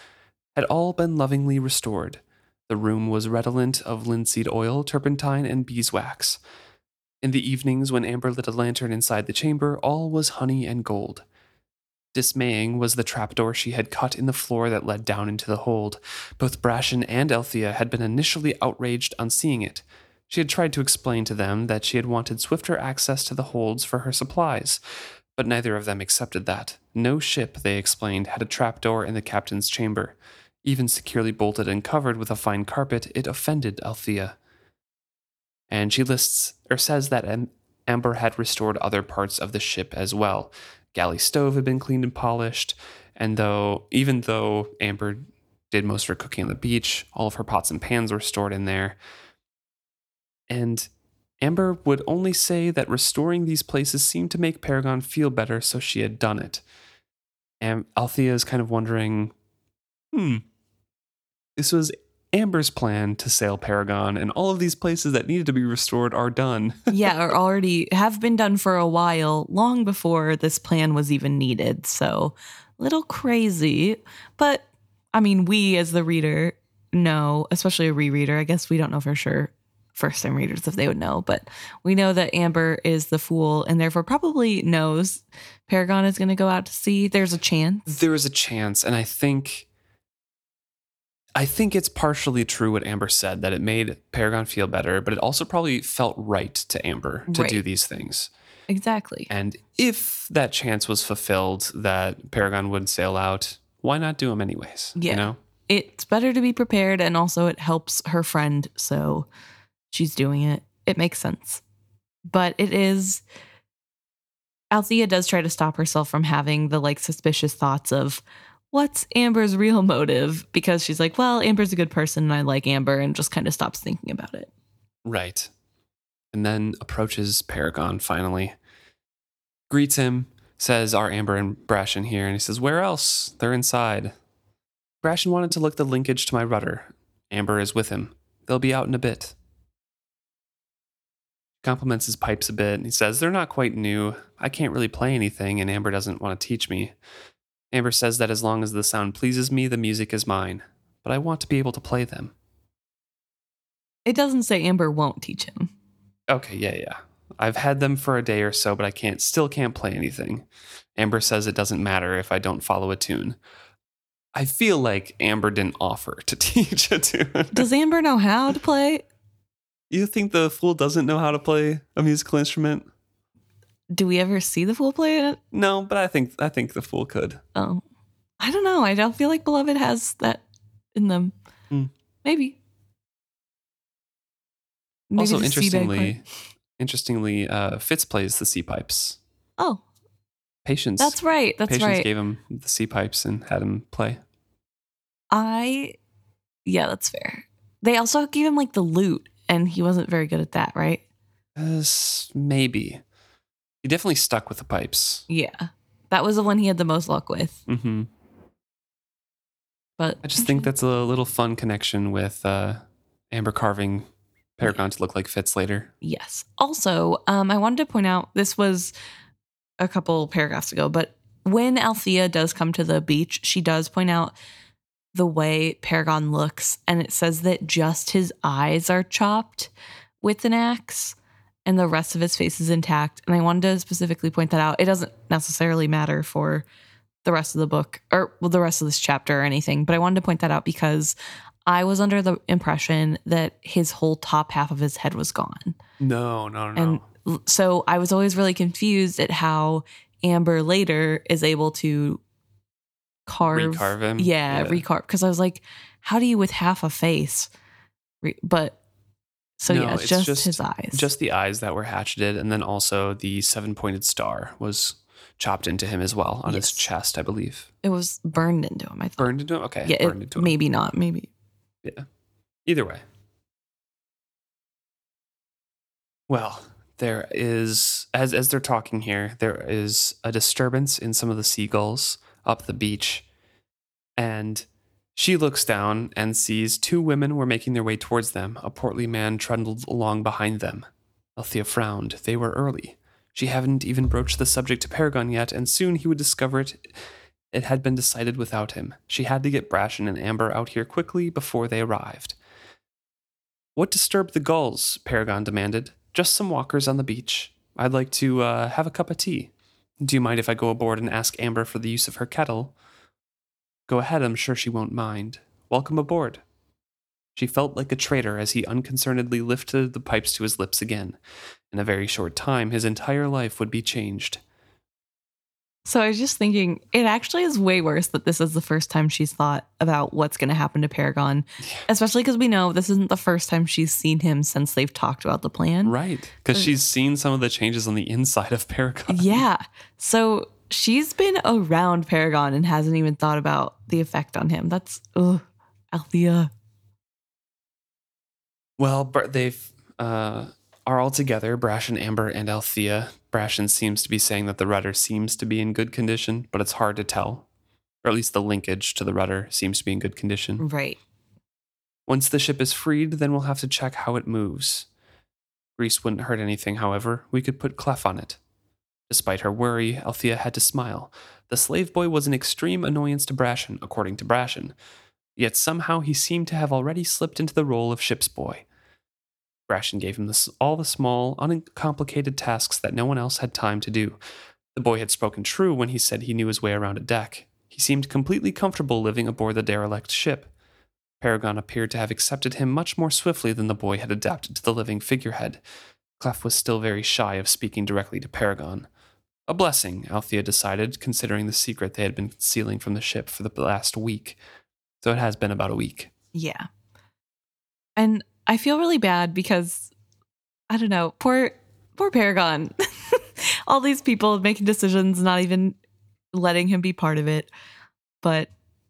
S1: had all been lovingly restored. The room was redolent of linseed oil, turpentine, and beeswax. In the evenings, when Amber lit a lantern inside the chamber, all was honey and gold. Dismaying was the trapdoor she had cut in the floor that led down into the hold. Both Brashen and Althea had been initially outraged on seeing it. She had tried to explain to them that she had wanted swifter access to the holds for her supplies, but neither of them accepted that. No ship, they explained, had a trapdoor in the captain's chamber. Even securely bolted and covered with a fine carpet, it offended Althea. And she lists or says that Amber had restored other parts of the ship as well. Galley stove had been cleaned and polished, and though even though Amber did most of her cooking on the beach, all of her pots and pans were stored in there. And Amber would only say that restoring these places seemed to make Paragon feel better, so she had done it. And Althea is kind of wondering, hmm, this was Amber's plan to sail Paragon, and all of these places that needed to be restored are done.
S2: yeah, are already have been done for a while, long before this plan was even needed. So, little crazy, but I mean, we as the reader know, especially a rereader. I guess we don't know for sure first time readers if they would know, but we know that Amber is the fool and therefore probably knows Paragon is going to go out to sea. There's a chance.
S1: There is a chance, and I think I think it's partially true what Amber said that it made Paragon feel better, but it also probably felt right to Amber to
S2: Right.
S1: do these things.
S2: Exactly.
S1: And if that chance was fulfilled that Paragon would sail out, why not do them anyways?
S2: Yeah.
S1: You know?
S2: It's better to be prepared and also it helps her friend, so she's doing it. It makes sense. But it is Althea does try to stop herself from having the like suspicious thoughts of what's Amber's real motive because she's like, well, Amber's a good person and I like Amber and just kind of stops thinking about it.
S1: Right. And then approaches Paragon finally, greets him, says, Are Amber and Brashen here? And he says, Where else? They're inside. Brashen wanted to look the linkage to my rudder. Amber is with him. They'll be out in a bit. Compliments his pipes a bit, and he says, They're not quite new. I can't really play anything, and Amber doesn't want to teach me. Amber says that as long as the sound pleases me, the music is mine. But I want to be able to play them.
S2: It doesn't say Amber won't teach him.
S1: Okay, yeah, yeah. I've had them for a day or so, but I can't still can't play anything. Amber says it doesn't matter if I don't follow a tune. I feel like Amber didn't offer to teach a tune.
S2: Does Amber know how to play?
S1: you think the fool doesn't know how to play a musical instrument?
S2: Do we ever see the fool play it?
S1: No, but I think I think the fool could.
S2: Oh, I don't know. I don't feel like Beloved has that in them.
S1: Hmm.
S2: Maybe. Maybe
S1: also,
S2: the sea bag
S1: interestingly, interestingly, uh, Fitz plays the sea pipes.
S2: Oh,
S1: Patience.
S2: that's right. That's
S1: Patience
S2: right.
S1: gave him the sea pipes and had him play.
S2: I, yeah, that's fair. They also gave him like the lute, and he wasn't very good at that, right?
S1: Yes, maybe. He definitely stuck with the pipes.
S2: Yeah, that was the one he had the most luck with.
S1: hmm
S2: But
S1: I just think that's a little fun connection with uh, Amber carving Paragon to look like Fitz later.
S2: Yes. Also, um, I wanted to point out this was a couple paragraphs ago, but when Althea does come to the beach, she does point out the way Paragon looks, and it says that just his eyes are chopped with an axe and the rest of his face is intact. And I wanted to specifically point that out. It doesn't necessarily matter for the rest of the book or well, the rest of this chapter or anything, but I wanted to point that out because I was under the impression that his whole top half of his head was gone.
S1: No, no, no.
S2: And so I was always really confused at how Amber later is able to carve.
S1: Recarve him?
S2: Yeah,
S1: Yeah.
S2: recarve. Because I was like, how do you with half a face? Re- but so
S1: No,
S2: yeah, it's,
S1: it's
S2: just,
S1: just-
S2: his eyes.
S1: Just the eyes that were hatcheted, and then also the seven pointed star was chopped into him as well on his chest, I believe.
S2: it was burned into him. I thought.
S1: Burned into him? Okay.
S2: Yeah,
S1: burned
S2: it,
S1: into him.
S2: maybe not. Maybe. Yeah.
S1: Either way. Well, there is as as they're talking here, there is a disturbance in some of the seagulls up the beach. And she looks down and sees two women were making their way towards them. A portly man trundled along behind them. Althea frowned. They were early. She hadn't even broached the subject to Paragon yet, and soon he would discover it. It had been decided without him. She had to get Brashen and Amber out here quickly before they arrived. What disturbed the gulls? Paragon demanded. just some walkers on the beach. I'd like to uh, have a cup of tea. Do you mind if I go aboard and ask Amber for the use of her kettle? Go ahead, I'm sure she won't mind. Welcome aboard. She felt like a traitor as he unconcernedly lifted the pipes to his lips again. In a very short time, his entire life would be changed.
S2: So I was just thinking, it actually is way worse that this is the first time she's thought about what's going to happen to Paragon, especially because we know this isn't the first time she's seen him since they've talked about the plan.
S1: Right. Because uh, she's seen some of the changes on the inside of Paragon.
S2: Yeah. So she's been around Paragon and hasn't even thought about the effect on him. That's, ugh, Althea.
S1: Well, but they've uh, are all together, Brash and Amber and Althea. Brashen seems to be saying that the rudder seems to be in good condition, but it's hard to tell. Or at least the linkage to the rudder seems to be in good condition.
S2: Right.
S1: Once the ship is freed, then we'll have to check how it moves. Grease wouldn't hurt anything, however. We could put Clef on it. Despite her worry, Althea had to smile. The slave boy was an extreme annoyance to Brashen, according to Brashen. Yet somehow he seemed to have already slipped into the role of ship's boy. Brashen gave him the, all the small, uncomplicated tasks that no one else had time to do. The boy had spoken true when he said he knew his way around a deck. He seemed completely comfortable living aboard the derelict ship. Paragon appeared to have accepted him much more swiftly than the boy had adapted to the living figurehead. Clef was still very shy of speaking directly to Paragon. A blessing, Althea decided, considering the secret they had been concealing from the ship for the last week. So it has been about a week.
S2: Yeah. And I feel really bad because I don't know, poor poor Paragon. All these people making decisions, not even letting him be part of it. But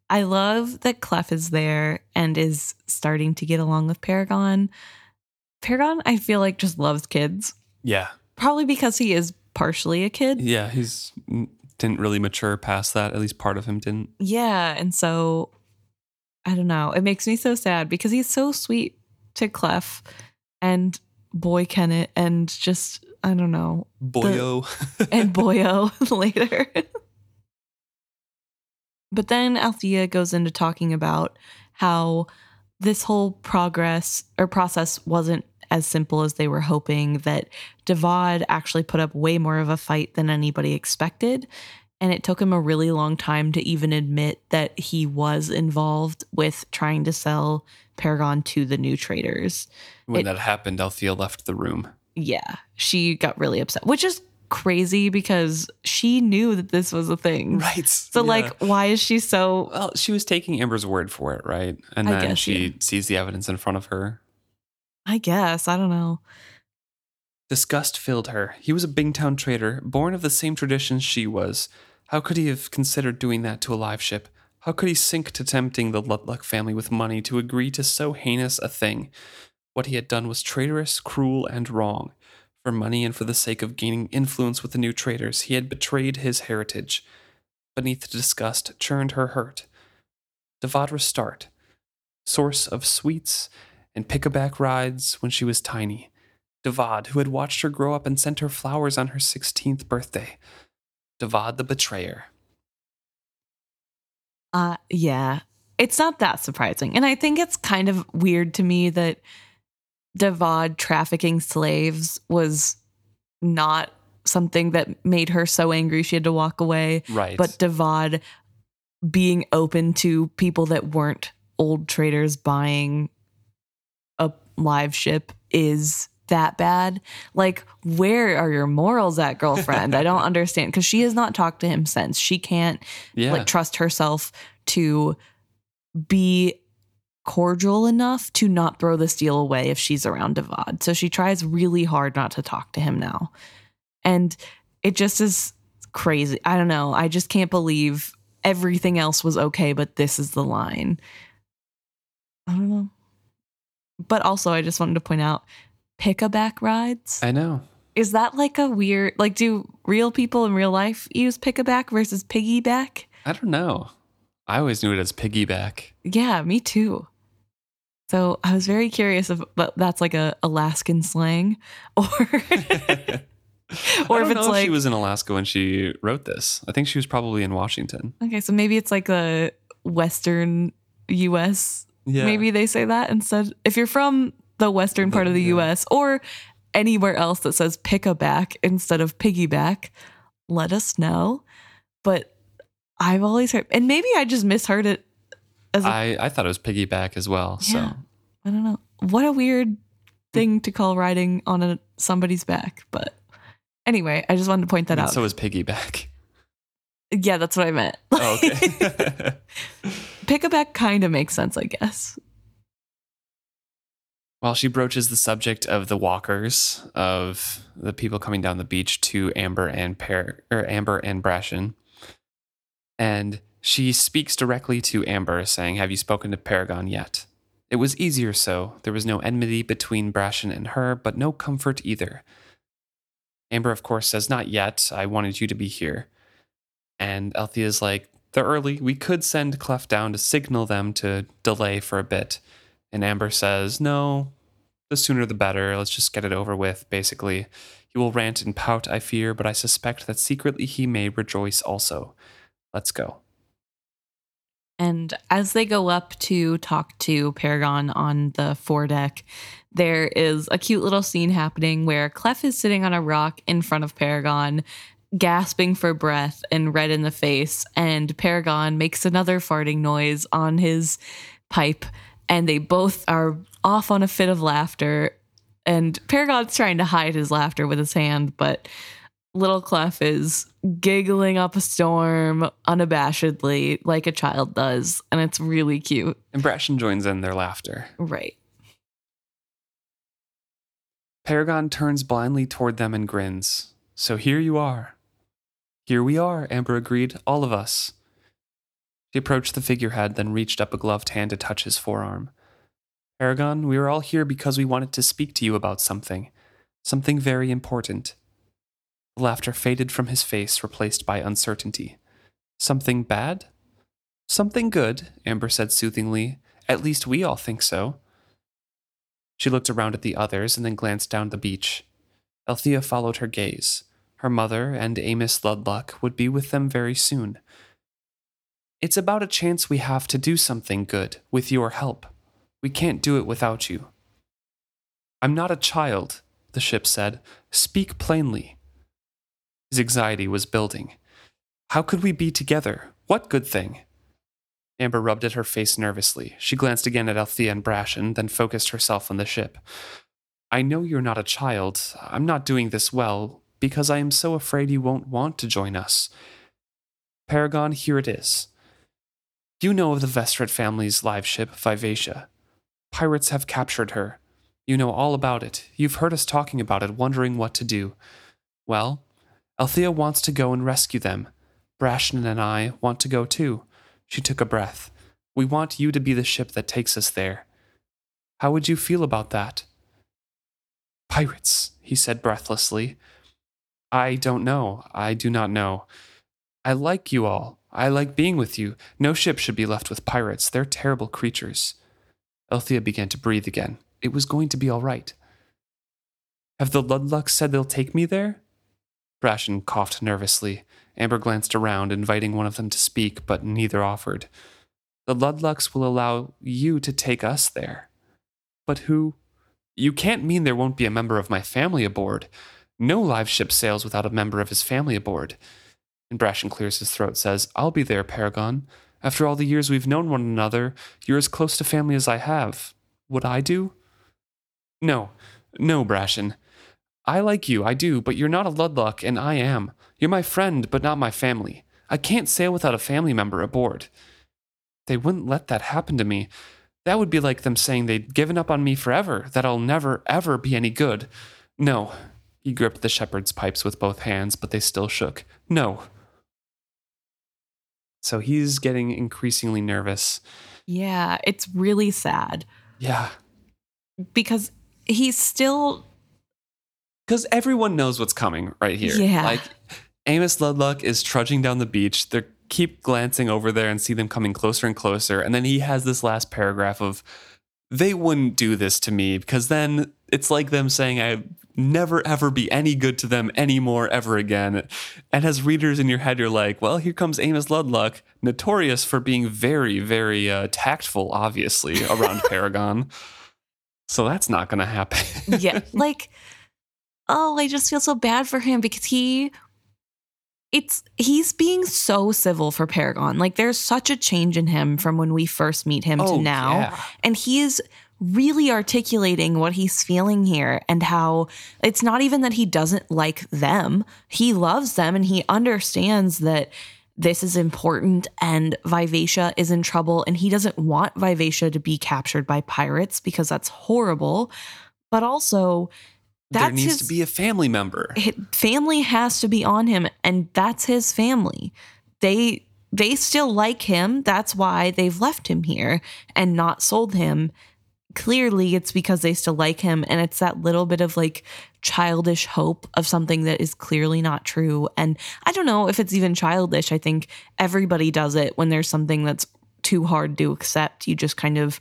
S2: I love that Clef is there and is starting to get along with Paragon. Paragon, I feel like just loves kids.
S1: Yeah.
S2: Probably because he is partially a kid.
S1: Yeah, he's didn't really mature past that. At least part of him didn't.
S2: Yeah, and so I don't know. It makes me so sad because he's so sweet to Clef and Boy Kennit and just I don't know
S1: Boyo
S2: the, and Boyo later. but then Althea goes into talking about how this whole progress or process wasn't as simple as they were hoping that Devad actually put up way more of a fight than anybody expected and it took him a really long time to even admit that he was involved with trying to sell Paragon to the new traders.
S1: When
S2: It-
S1: that happened, Althea left the room.
S2: Yeah, she got really upset, which is crazy because she knew that this was a thing.
S1: Right.
S2: So, like, why is she so.
S1: well, she was taking Amber's word for it, right? And
S2: I
S1: then she
S2: yeah.
S1: sees the evidence in front of her.
S2: I guess, I don't know.
S1: Disgust filled her. He was a Bingtown trader, born of the same traditions she was. How could he have considered doing that to a live ship? How could he sink to tempting the Ludluck family with money to agree to so heinous a thing? What he had done was traitorous, cruel, and wrong. For money and for the sake of gaining influence with the new traders, he had betrayed his heritage. Beneath disgust churned her hurt. Devad Restart, source of sweets and pickaback rides when she was tiny. Devad, who had watched her grow up and sent her flowers on her 16th birthday. Devad the betrayer.
S2: Uh yeah. It's not that surprising. And I think it's kind of weird to me that Devad trafficking slaves was not something that made her so angry she had to walk away.
S1: Right.
S2: But Devad being open to people that weren't old traders buying live ship is that bad. Like, where are your morals at, girlfriend? I don't understand because she has not talked to him since. She can't
S1: yeah.
S2: like trust herself to be cordial enough to not throw this deal away if she's around Devad. So she tries really hard not to talk to him now. And it just is crazy. I don't know. I just can't believe everything else was okay, but this is the line. I don't know. But also, I just wanted to point out pickaback rides.
S1: I know.
S2: Is that like a weird, like, do real people in real life use pickaback versus piggyback?
S1: I don't know. I always knew it as piggyback.
S2: Yeah, me too. So I was very curious if but that's like a Alaskan slang or
S1: or
S2: if it's like-
S1: she was in Alaska when she wrote this. I think she was probably in Washington.
S2: okay, so maybe it's like a Western US.
S1: Yeah.
S2: Maybe they say that instead. If you're from the western part of the
S1: Yeah.
S2: US or anywhere else that says pick a back instead of piggyback, let us know. But I've always heard, and maybe I just misheard it.
S1: As a, I I thought it was piggyback as well. Yeah, so
S2: I don't know. What a weird thing to call riding on a somebody's back, but anyway, I just wanted to point that I mean, out.
S1: So is piggyback.
S2: Yeah, that's what I meant. Oh, okay. Pick a back kind of makes sense, I guess.
S1: While she broaches the subject of the walkers, of the people coming down the beach to Amber and per- or Amber and Brashen, and she speaks directly to Amber, saying, "Have you spoken to Paragon yet?" It was easier so. There was no enmity between Brashen and her, but no comfort either. Amber, of course, says, Not yet. I wanted you to be here. And Althea's like, They're early. We could send Clef down to signal them to delay for a bit. And Amber says, No, the sooner the better. Let's just get it over with, basically. He will rant and pout, I fear, but I suspect that secretly he may rejoice also. Let's go.
S2: And as they go up to talk to Paragon on the foredeck, there is a cute little scene happening where Clef is sitting on a rock in front of Paragon, gasping for breath and red in the face. And Paragon makes another farting noise on his pipe, and they both are off on a fit of laughter. And Paragon's trying to hide his laughter with his hand, but little Clef is giggling up a storm unabashedly, like a child does, and it's really cute.
S1: And Brashen joins in their laughter.
S2: Right.
S1: Paragon turns blindly toward them and grins. So here you are. Here we are, Amber agreed, all of us. She approached the figurehead, then reached up a gloved hand to touch his forearm. Paragon, we are all here because we wanted to speak to you about something. Something very important. The laughter faded from his face, replaced by uncertainty. Something bad? Something good, Amber said soothingly. At least we all think so. She looked around at the others and then glanced down the beach. Althea followed her gaze. Her mother and Amos Ludluck would be with them very soon. It's about a chance we have to do something good with your help. We can't do it without you. I'm not a child, the ship said. Speak plainly. His anxiety was building. How could we be together? What good thing? Amber rubbed at her face nervously. She glanced again at Althea and Brashen, then focused herself on the ship. I know you're not a child. I'm not doing this well, because I am so afraid you won't want to join us. Paragon, here it is. You know of the Vestrit family's live ship, Vivacia. Pirates have captured her. You know all about it. You've heard us talking about it, wondering what to do. Well, Althea wants to go and rescue them. Brashen and I want to go too. She took a breath. We want you to be the ship that takes us there. How would you feel about that? Pirates, he said breathlessly. I don't know. I do not know. I like you all. I like being with you. No ship should be left with pirates. They're terrible creatures. Althea began to breathe again. It was going to be all right. Have the Ludlucks said they'll take me there? Brashen coughed nervously. Amber glanced around, inviting one of them to speak, but neither offered. The Ludlucks will allow you to take us there. But who? You can't mean there won't be a member of my family aboard. No live ship sails without a member of his family aboard. And Brashen clears his throat, says, I'll be there, Paragon. After all the years we've known one another, you're as close to family as I have. Would I do? No, no, Brashen. I like you, I do, but you're not a Ludluck, and I am. You're my friend, but not my family. I can't sail without a family member aboard. They wouldn't let that happen to me. That would be like them saying they'd given up on me forever, that I'll never, ever be any good. No. He gripped the shepherd's pipes with both hands, but they still shook. No. So he's getting increasingly nervous.
S2: Yeah, it's really sad.
S1: Yeah.
S2: Because he's still
S1: because everyone knows what's coming right here.
S2: Yeah.
S1: Like Amos Ludluck is trudging down the beach. They keep glancing over there and see them coming closer and closer. And then he has this last paragraph of, they wouldn't do this to me because then it's like them saying I never ever be any good to them anymore ever again. And as readers in your head, you're like, well, here comes Amos Ludluck, notorious for being very, very uh, tactful, obviously, around Paragon. So that's not going to happen.
S2: yeah. Like, oh, I just feel so bad for him because he it's he's being so civil for Paragon. Like there's such a change in him from when we first meet him
S1: Oh,
S2: to now.
S1: yeah.
S2: And he is really articulating what he's feeling here and how it's not even that he doesn't like them. He loves them and he understands that this is important and Vivacia is in trouble and he doesn't want Vivacia to be captured by pirates because that's horrible. But also
S1: there needs
S2: his
S1: to be a family member.
S2: family has to be on him and that's his family they they still like him that's why they've left him here and not sold him clearly it's because they still like him and it's that little bit of like childish hope of something that is clearly not true. And i don't know if it's even childish. I think everybody does it when there's something that's too hard to accept. You just kind of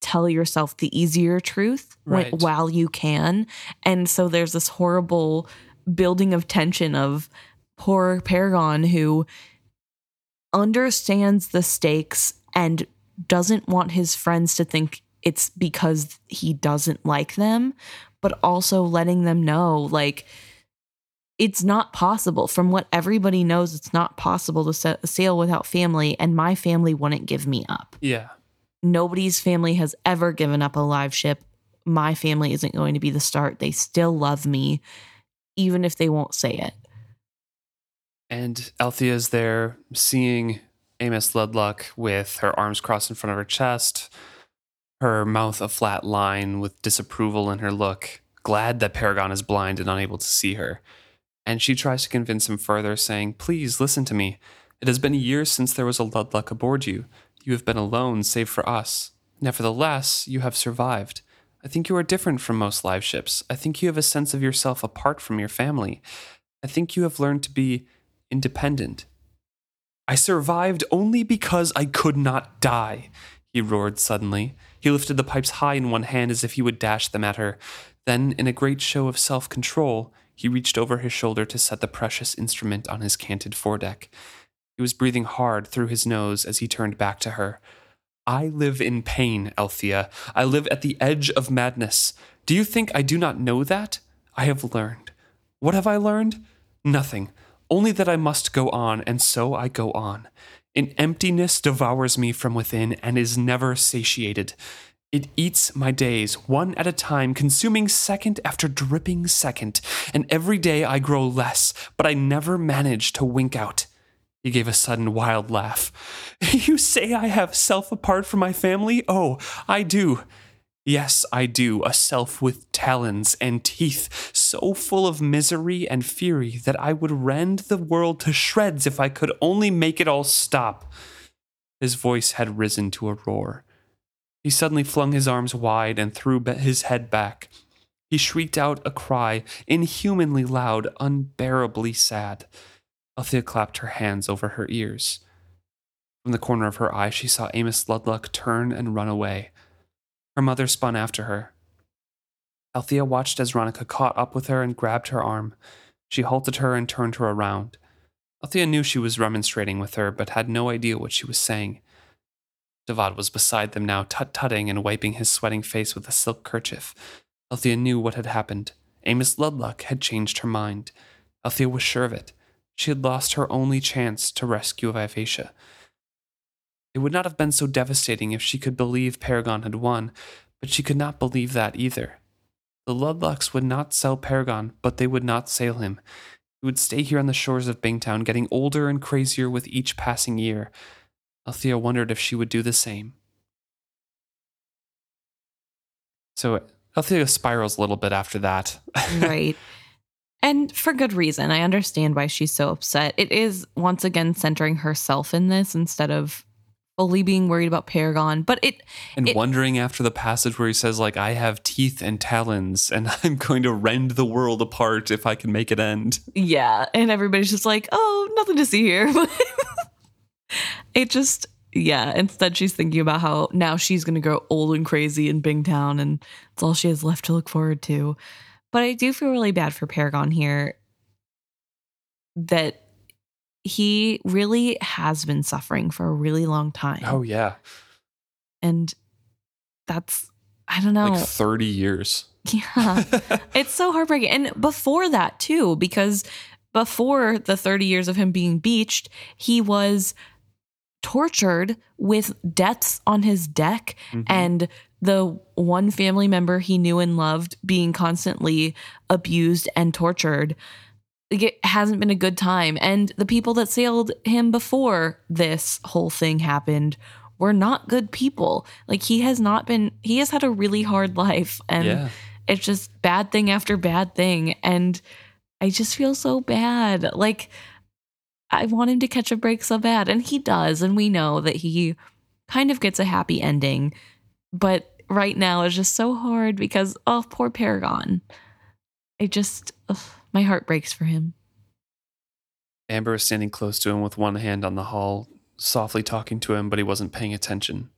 S2: tell yourself the easier truth when- while you can. And so there's this horrible building of tension of poor Paragon who understands the stakes and doesn't want his friends to think it's because he doesn't like them, but also letting them know like it's not possible. From what everybody knows, it's not possible to sa- sail without family, and my family wouldn't give me up
S1: Yeah.
S2: nobody's family has ever given up a live ship. My family isn't going to be the start. They still love me, even if they won't say it.
S1: And Althea's there seeing Amos Ludluck with her arms crossed in front of her chest, her mouth a flat line with disapproval in her look, glad that Paragon is blind and unable to see her. And she tries to convince him further, saying, Please listen to me. It has been years since there was a Ludluck aboard you. You have been alone, save for us. Nevertheless, you have survived. I think you are different from most live ships. I think you have a sense of yourself apart from your family. I think you have learned to be independent. I survived only because I could not die, he roared suddenly. He lifted the pipes high in one hand as if he would dash them at her. Then, in a great show of self control, he reached over his shoulder to set the precious instrument on his canted foredeck. He was breathing hard through his nose as he turned back to her. I live in pain, Althea. I live at the edge of madness. Do you think I do not know that? I have learned. What have I learned? Nothing. Only that I must go on, and so I go on. An emptiness devours me from within and is never satiated. It eats my days, one at a time, consuming second after dripping second, and every day I grow less, but I never manage to wink out. He gave a sudden wild laugh. You say I have self apart from my family? Oh, I do. Yes, I do. A self with talons and teeth, so full of misery and fury that I would rend the world to shreds if I could only make it all stop. His voice had risen to a roar. He suddenly flung his arms wide and threw his head back. He shrieked out a cry, inhumanly loud, unbearably sad. Althea clapped her hands over her ears. From the corner of her eye, she saw Amos Ludluck turn and run away. Her mother spun after her. Althea watched as Ronica caught up with her and grabbed her arm. She halted her and turned her around. Althea knew she was remonstrating with her, but had no idea what she was saying. Devad was beside them now, tut tutting and wiping his sweating face with a silk kerchief. Althea knew what had happened. Amos Ludluck had changed her mind. Althea was sure of it. She had lost her only chance to rescue Vivacia. It would not have been so devastating if she could believe Paragon had won, but she could not believe that either. The Ludlucks would not sell Paragon, but they would not sail him. He would stay here on the shores of Bingtown, getting older and crazier with each passing year. Althea wondered if she would do the same. So Althea spirals a little bit after that.
S2: right. And for good reason. I understand why she's so upset. It is once again centering herself in this instead of fully being worried about Paragon. But it
S1: and
S2: It-
S1: wondering after the passage where he says like i have teeth and talons and i'm going to rend the world apart if i can make it end
S2: Yeah, and everybody's just like, "Oh, nothing to see here." it just yeah, instead she's thinking about how now she's going to grow old and crazy in Bingtown and it's all she has left to look forward to. But I do feel really bad for Paragon here that he really has been suffering for a really long time.
S1: oh yeah
S2: And that's I don't know.
S1: like 30 years
S2: Yeah. it's so heartbreaking. And before that, too, because before the 30 years of him being beached, he was tortured with deaths on his deck
S1: Mhm.
S2: and the one family member he knew and loved being constantly abused and tortured. Like, It hasn't been a good time. And the people that sailed him before this whole thing happened were not good people. Like he has not been, he has had a really hard life. And
S1: yeah.
S2: it's just bad thing after bad thing. And I just feel so bad. Like, I want him to catch a break so bad. And he does. And we know that he kind of gets a happy ending. But right now it's just so hard because, oh, poor Paragon. I just, ugh, my heart breaks for him.
S1: Amber is standing close to him with one hand on the hull, softly talking to him, but he wasn't paying attention.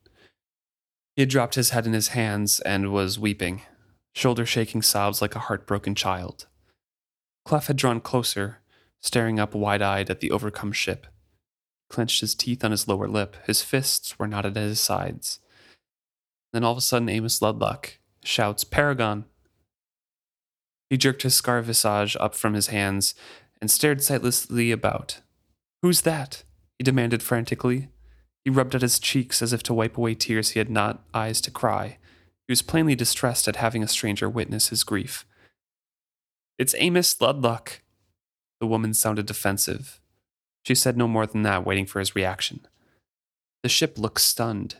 S1: He had dropped his head in his hands and was weeping, shoulder shaking sobs like a heartbroken child. Clef had drawn closer, staring up wide eyed at the overcome ship. Clenched his teeth on his lower lip, his fists were knotted at his sides. Then all of a sudden, Amos Ludluck shouts, Paragon! He jerked his scar visage up from his hands and stared sightlessly about. Who's that? he demanded frantically. He rubbed at his cheeks as if to wipe away tears he had not eyes to cry. He was plainly distressed at having a stranger witness his grief. It's Amos Ludluck. The woman sounded defensive. She said no more than that, waiting for his reaction. The ship looked stunned.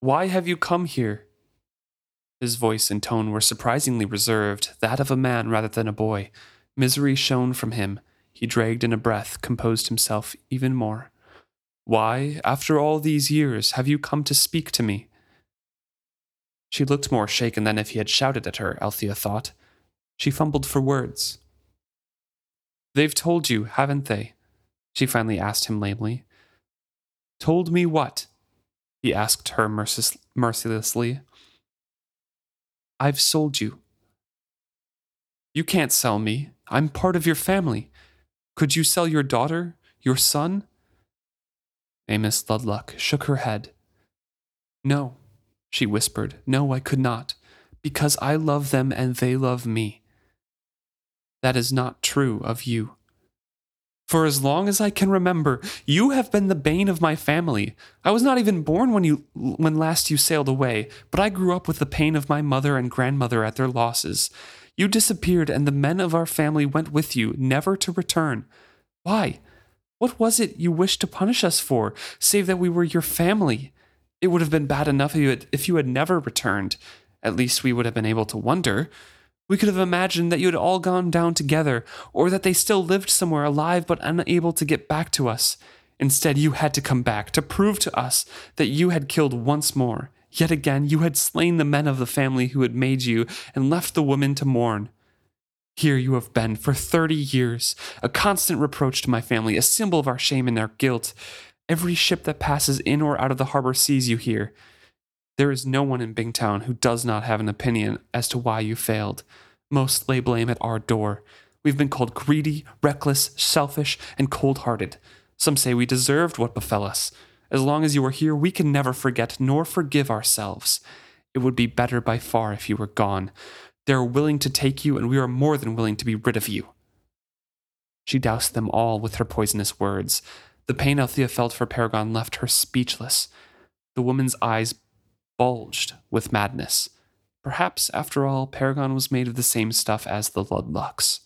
S1: Why have you come here? His voice and tone were surprisingly reserved, that of a man rather than a boy. Misery shone from him. He dragged in a breath, composed himself even more. Why, after all these years, have you come to speak to me? She looked more shaken than if he had shouted at her, Althea thought. She fumbled for words. They've told you, haven't they? She finally asked him lamely. Told me what? He asked her mercil- mercilessly. I've sold you. You can't sell me. I'm part of your family. Could you sell your daughter, your son? Amos Ludluck shook her head. No, she whispered. No, I could not, because I love them and they love me. That is not true of you. For as long as I can remember, you have been the bane of my family. I was not even born when you when last you sailed away, but I grew up with the pain of my mother and grandmother at their losses. You disappeared and the men of our family went with you, never to return. Why? What was it you wished to punish us for, save that we were your family? It would have been bad enough if you had, if you had never returned. At least we would have been able to wonder. We could have imagined that you had all gone down together, or that they still lived somewhere alive but unable to get back to us. Instead, you had to come back to prove to us that you had killed once more. Yet again, you had slain the men of the family who had made you and left the women to mourn. Here you have been for thirty years, a constant reproach to my family, a symbol of our shame and our guilt. Every ship that passes in or out of the harbor sees you here. There is no one in Bingtown who does not have an opinion as to why you failed. Most lay blame at our door. We've been called greedy, reckless, selfish, and cold hearted. Some say we deserved what befell us. As long as you are here, we can never forget nor forgive ourselves. It would be better by far if you were gone. They are willing to take you, and we are more than willing to be rid of you. She doused them all with her poisonous words. The pain Althea felt for Paragon left her speechless. The woman's eyes bulged with madness. Perhaps, after all, Paragon was made of the same stuff as the Ludlucks.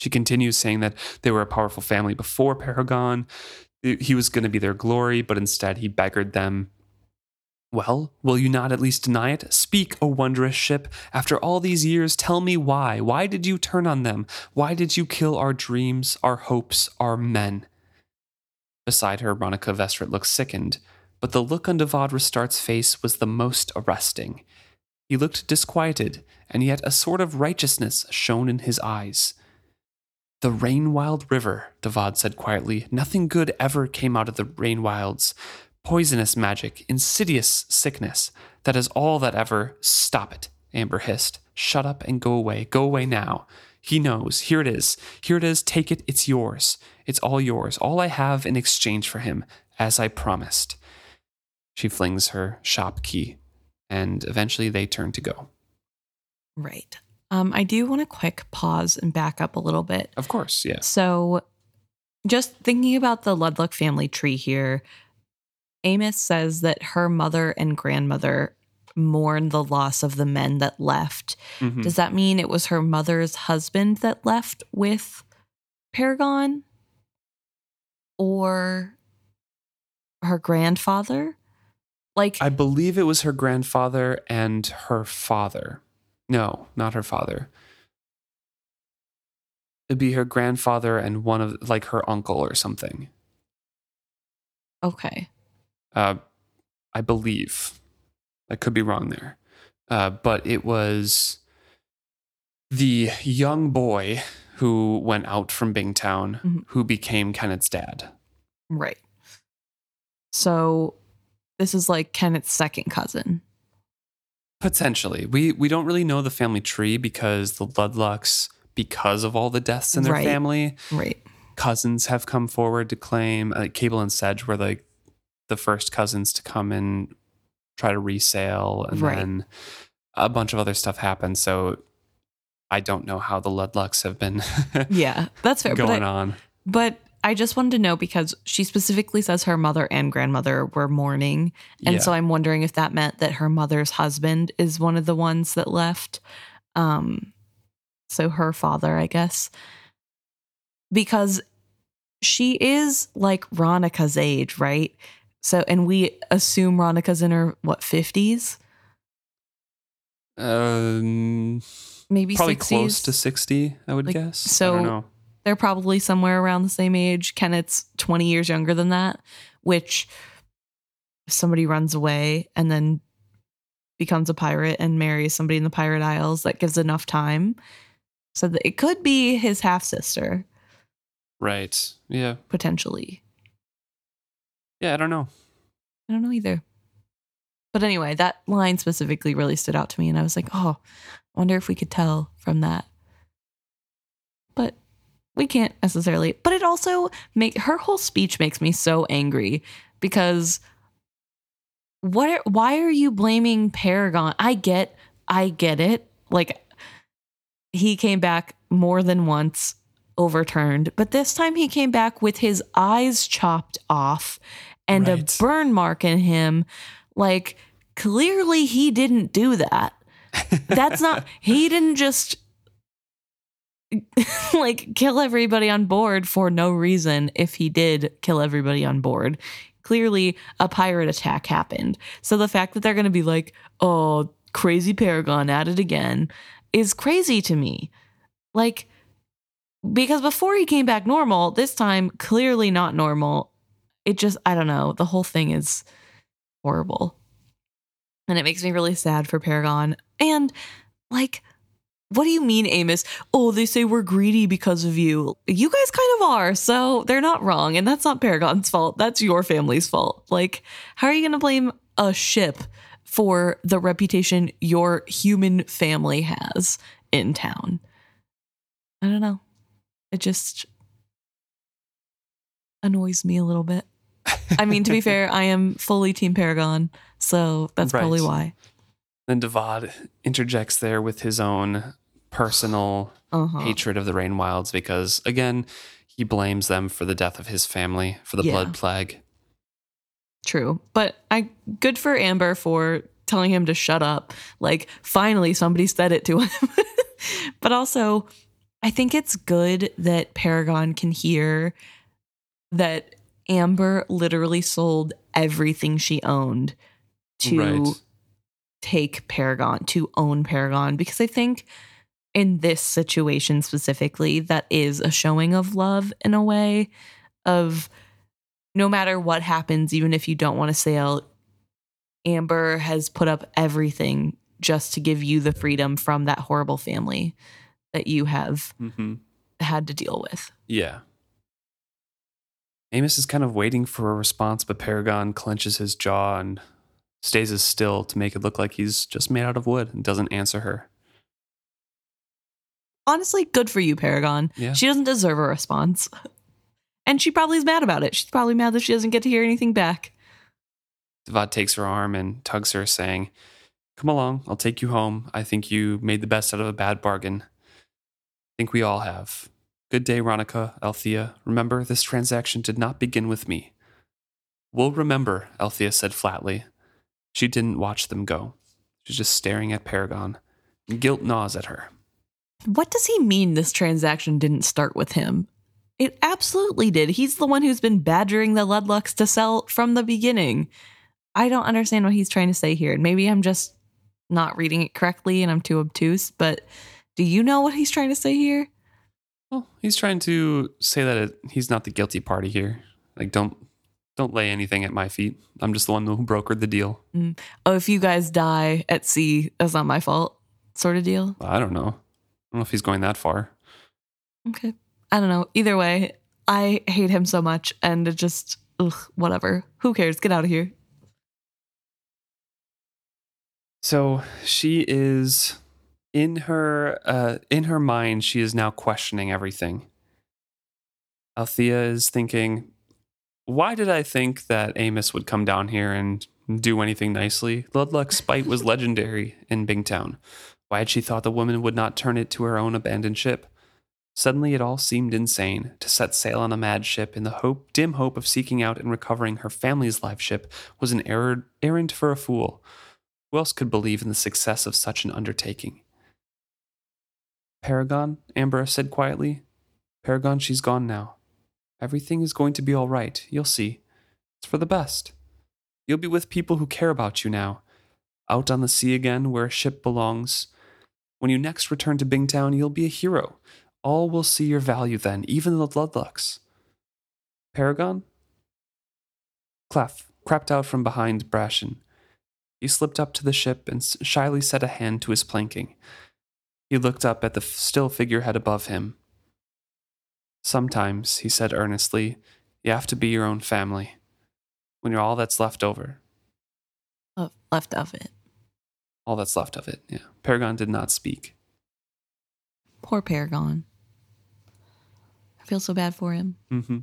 S1: She continues saying that they were a powerful family before Paragon. He was going to be their glory, but instead he beggared them. Well, will you not at least deny it? Speak, O wondrous ship. After all these years, tell me why. Why did you turn on them? Why did you kill our dreams, our hopes, our men? Beside her, Ronica Vestrit looked sickened, but the look on Devad Restart's face was the most arresting. He looked disquieted, and yet a sort of righteousness shone in his eyes. The Rainwild River, Devad said quietly. Nothing good ever came out of the Rainwilds. Poisonous magic, insidious sickness. That is all that ever. Stop it, Amber hissed. Shut up and go away. Go away now. He knows. Here it is. Here it is. Take it. It's yours. It's all yours. All I have in exchange for him, as I promised. She flings her shop key and eventually they turn to go.
S2: Right. Um, I do want to quick pause and back up a little bit.
S1: Of course, yes.
S2: So, just thinking about the Ludluck family tree here, Amos says that her mother and grandmother mourn the loss of the men that left.
S1: Mhm.
S2: Does that mean it was her mother's husband that left with Paragon? Or her grandfather? Like,
S1: I believe it was her grandfather and her father. No, not her father. It'd be her grandfather and one of like her uncle or something.
S2: okay.
S1: Uh, I believe. I could be wrong there. Uh, but it was the young boy who went out from Bingtown
S2: Mhm.
S1: who became Kennit's dad.
S2: Right. So, this is like Kennit's second cousin.
S1: Potentially. We we don't really know the family tree because the Ludlucks, because of all the deaths in their
S2: Right.
S1: family,
S2: Right.
S1: cousins have come forward to claim uh, Cable and Sedge were like the first cousins to come and try to resale and
S2: Right.
S1: then a bunch of other stuff happened. So I don't know how the Ludlucks have been
S2: Yeah, that's fair. But
S1: going
S2: I,
S1: on.
S2: but I just wanted to know because she specifically says her mother and grandmother were mourning. And
S1: yeah.
S2: so I'm wondering if that meant that her mother's husband is one of the ones that left. Um, so her father, I guess. Because she is like Ronica's age, right? So, and we assume Ronica's in her, what, 50s?
S1: um,
S2: Maybe
S1: probably
S2: 60s?
S1: close to 60, I would
S2: Like,
S1: guess. I
S2: so-
S1: don't know.
S2: They're probably somewhere around the same age. Kennit's 20 years younger than that, which if somebody runs away and then becomes a pirate and marries somebody in the Pirate Isles, that gives enough time. So that it could be his half sister,
S1: Right. Yeah.
S2: potentially.
S1: Yeah, I don't know.
S2: I don't know either. But anyway, that line specifically really stood out to me. And I was like, oh, I wonder if we could tell from that. But we can't necessarily. But it also make her whole speech makes me so angry because what why are you blaming Paragon? I get I get it. Like he came back more than once overturned, but this time he came back with his eyes chopped off and
S1: Right.
S2: a burn mark in him. Like clearly he didn't do that. That's not he didn't just like kill everybody on board for no reason if he did kill everybody on board. Clearly a pirate attack happened. So the fact that they're going to be like, "Oh, crazy Paragon at it again," is crazy to me. Like because before he came back normal, this time clearly not normal. It just I don't know, the whole thing is horrible. And it makes me really sad for Paragon. And like what do you mean, Amis? Oh, they say we're greedy because of you. You guys kind of are, so they're not wrong. And that's not Paragon's fault. That's your family's fault. Like, how are you going to blame a ship for the reputation your human family has in town? I don't know. It just annoys me a little bit. I mean, to be fair, I am fully Team Paragon, so that's
S1: Right.
S2: probably why.
S1: Then Devad interjects there with his own personal
S2: Uh-huh.
S1: hatred of the Rain Wilds because, again, he blames them for the death of his family, for the
S2: Yeah.
S1: blood plague.
S2: True. But I good for Amber for telling him to shut up. Like finally somebody said it to him. but also I think it's good that Paragon can hear that Amber literally sold everything she owned to
S1: Right.
S2: Take Paragon, to own Paragon because I think in this situation specifically that is a showing of love in a way of no matter what happens, even if you don't want to sail, Amber has put up everything just to give you the freedom from that horrible family that you have
S1: hmm
S2: had to deal with.
S1: Yeah. Amis is kind of waiting for a response, but Paragon clenches his jaw and stays as still to make it look like he's just made out of wood and doesn't answer her.
S2: Honestly, good for you, Paragon.
S1: Yeah.
S2: She doesn't deserve a response. And she probably is mad about it. She's probably mad that she doesn't get to hear anything back.
S1: Devad takes her arm and tugs her, saying, Come along. I'll take you home. I think you made the best out of a bad bargain. I think we all have. Good day, Ronica, Althea. Remember, this transaction did not begin with me. We'll remember, Althea said flatly. She didn't watch them go. She's just staring at Paragon. Guilt gnaws at her.
S2: What does he mean this transaction didn't start with him? It absolutely did. He's the one who's been badgering the Ludlucks to sell from the beginning. I don't understand what he's trying to say here. Maybe I'm just not reading it correctly and I'm too obtuse, but do you know what he's trying to say here?
S1: Well, he's trying to say that it, he's not the guilty party here. Like, don't don't lay anything at my feet. I'm just the one who brokered the deal.
S2: Mm. Oh, if you guys die at sea, that's not my fault, sort of deal.
S1: I don't know. I don't know if he's going that far.
S2: Okay. I don't know. Either way, I hate him so much and it just, ugh, whatever. Who cares? Get out of here.
S1: So she is in her uh, in her mind. She is now questioning everything. Althea is thinking, "Why did I think that Amis would come down here and do anything nicely? Ludluck's spite was legendary in Bingtown. Why had she thought the woman would not turn it to her own abandoned ship? Suddenly, it all seemed insane to set sail on a mad ship in the hope, dim hope of seeking out and recovering her family's live ship was an errand, errand for a fool. Who else could believe in the success of such an undertaking? Paragon, Amber said quietly. Paragon, she's gone now. Everything is going to be all right. You'll see. It's for the best. You'll be with people who care about you now. Out on the sea again, where a ship belongs. When you next return to Bingtown, you'll be a hero. All will see your value then, even the Ludlucks. Paragon? Clef crept out from behind Brashen. He slipped up to the ship and shyly set a hand to his planking. He looked up at the still figurehead above him. Sometimes, he said earnestly, you have to be your own family. When you're all that's left over.
S2: Left of it.
S1: All that's left of it, yeah. Paragon did not speak.
S2: Poor Paragon. I feel so bad for him.
S1: Mm-hmm.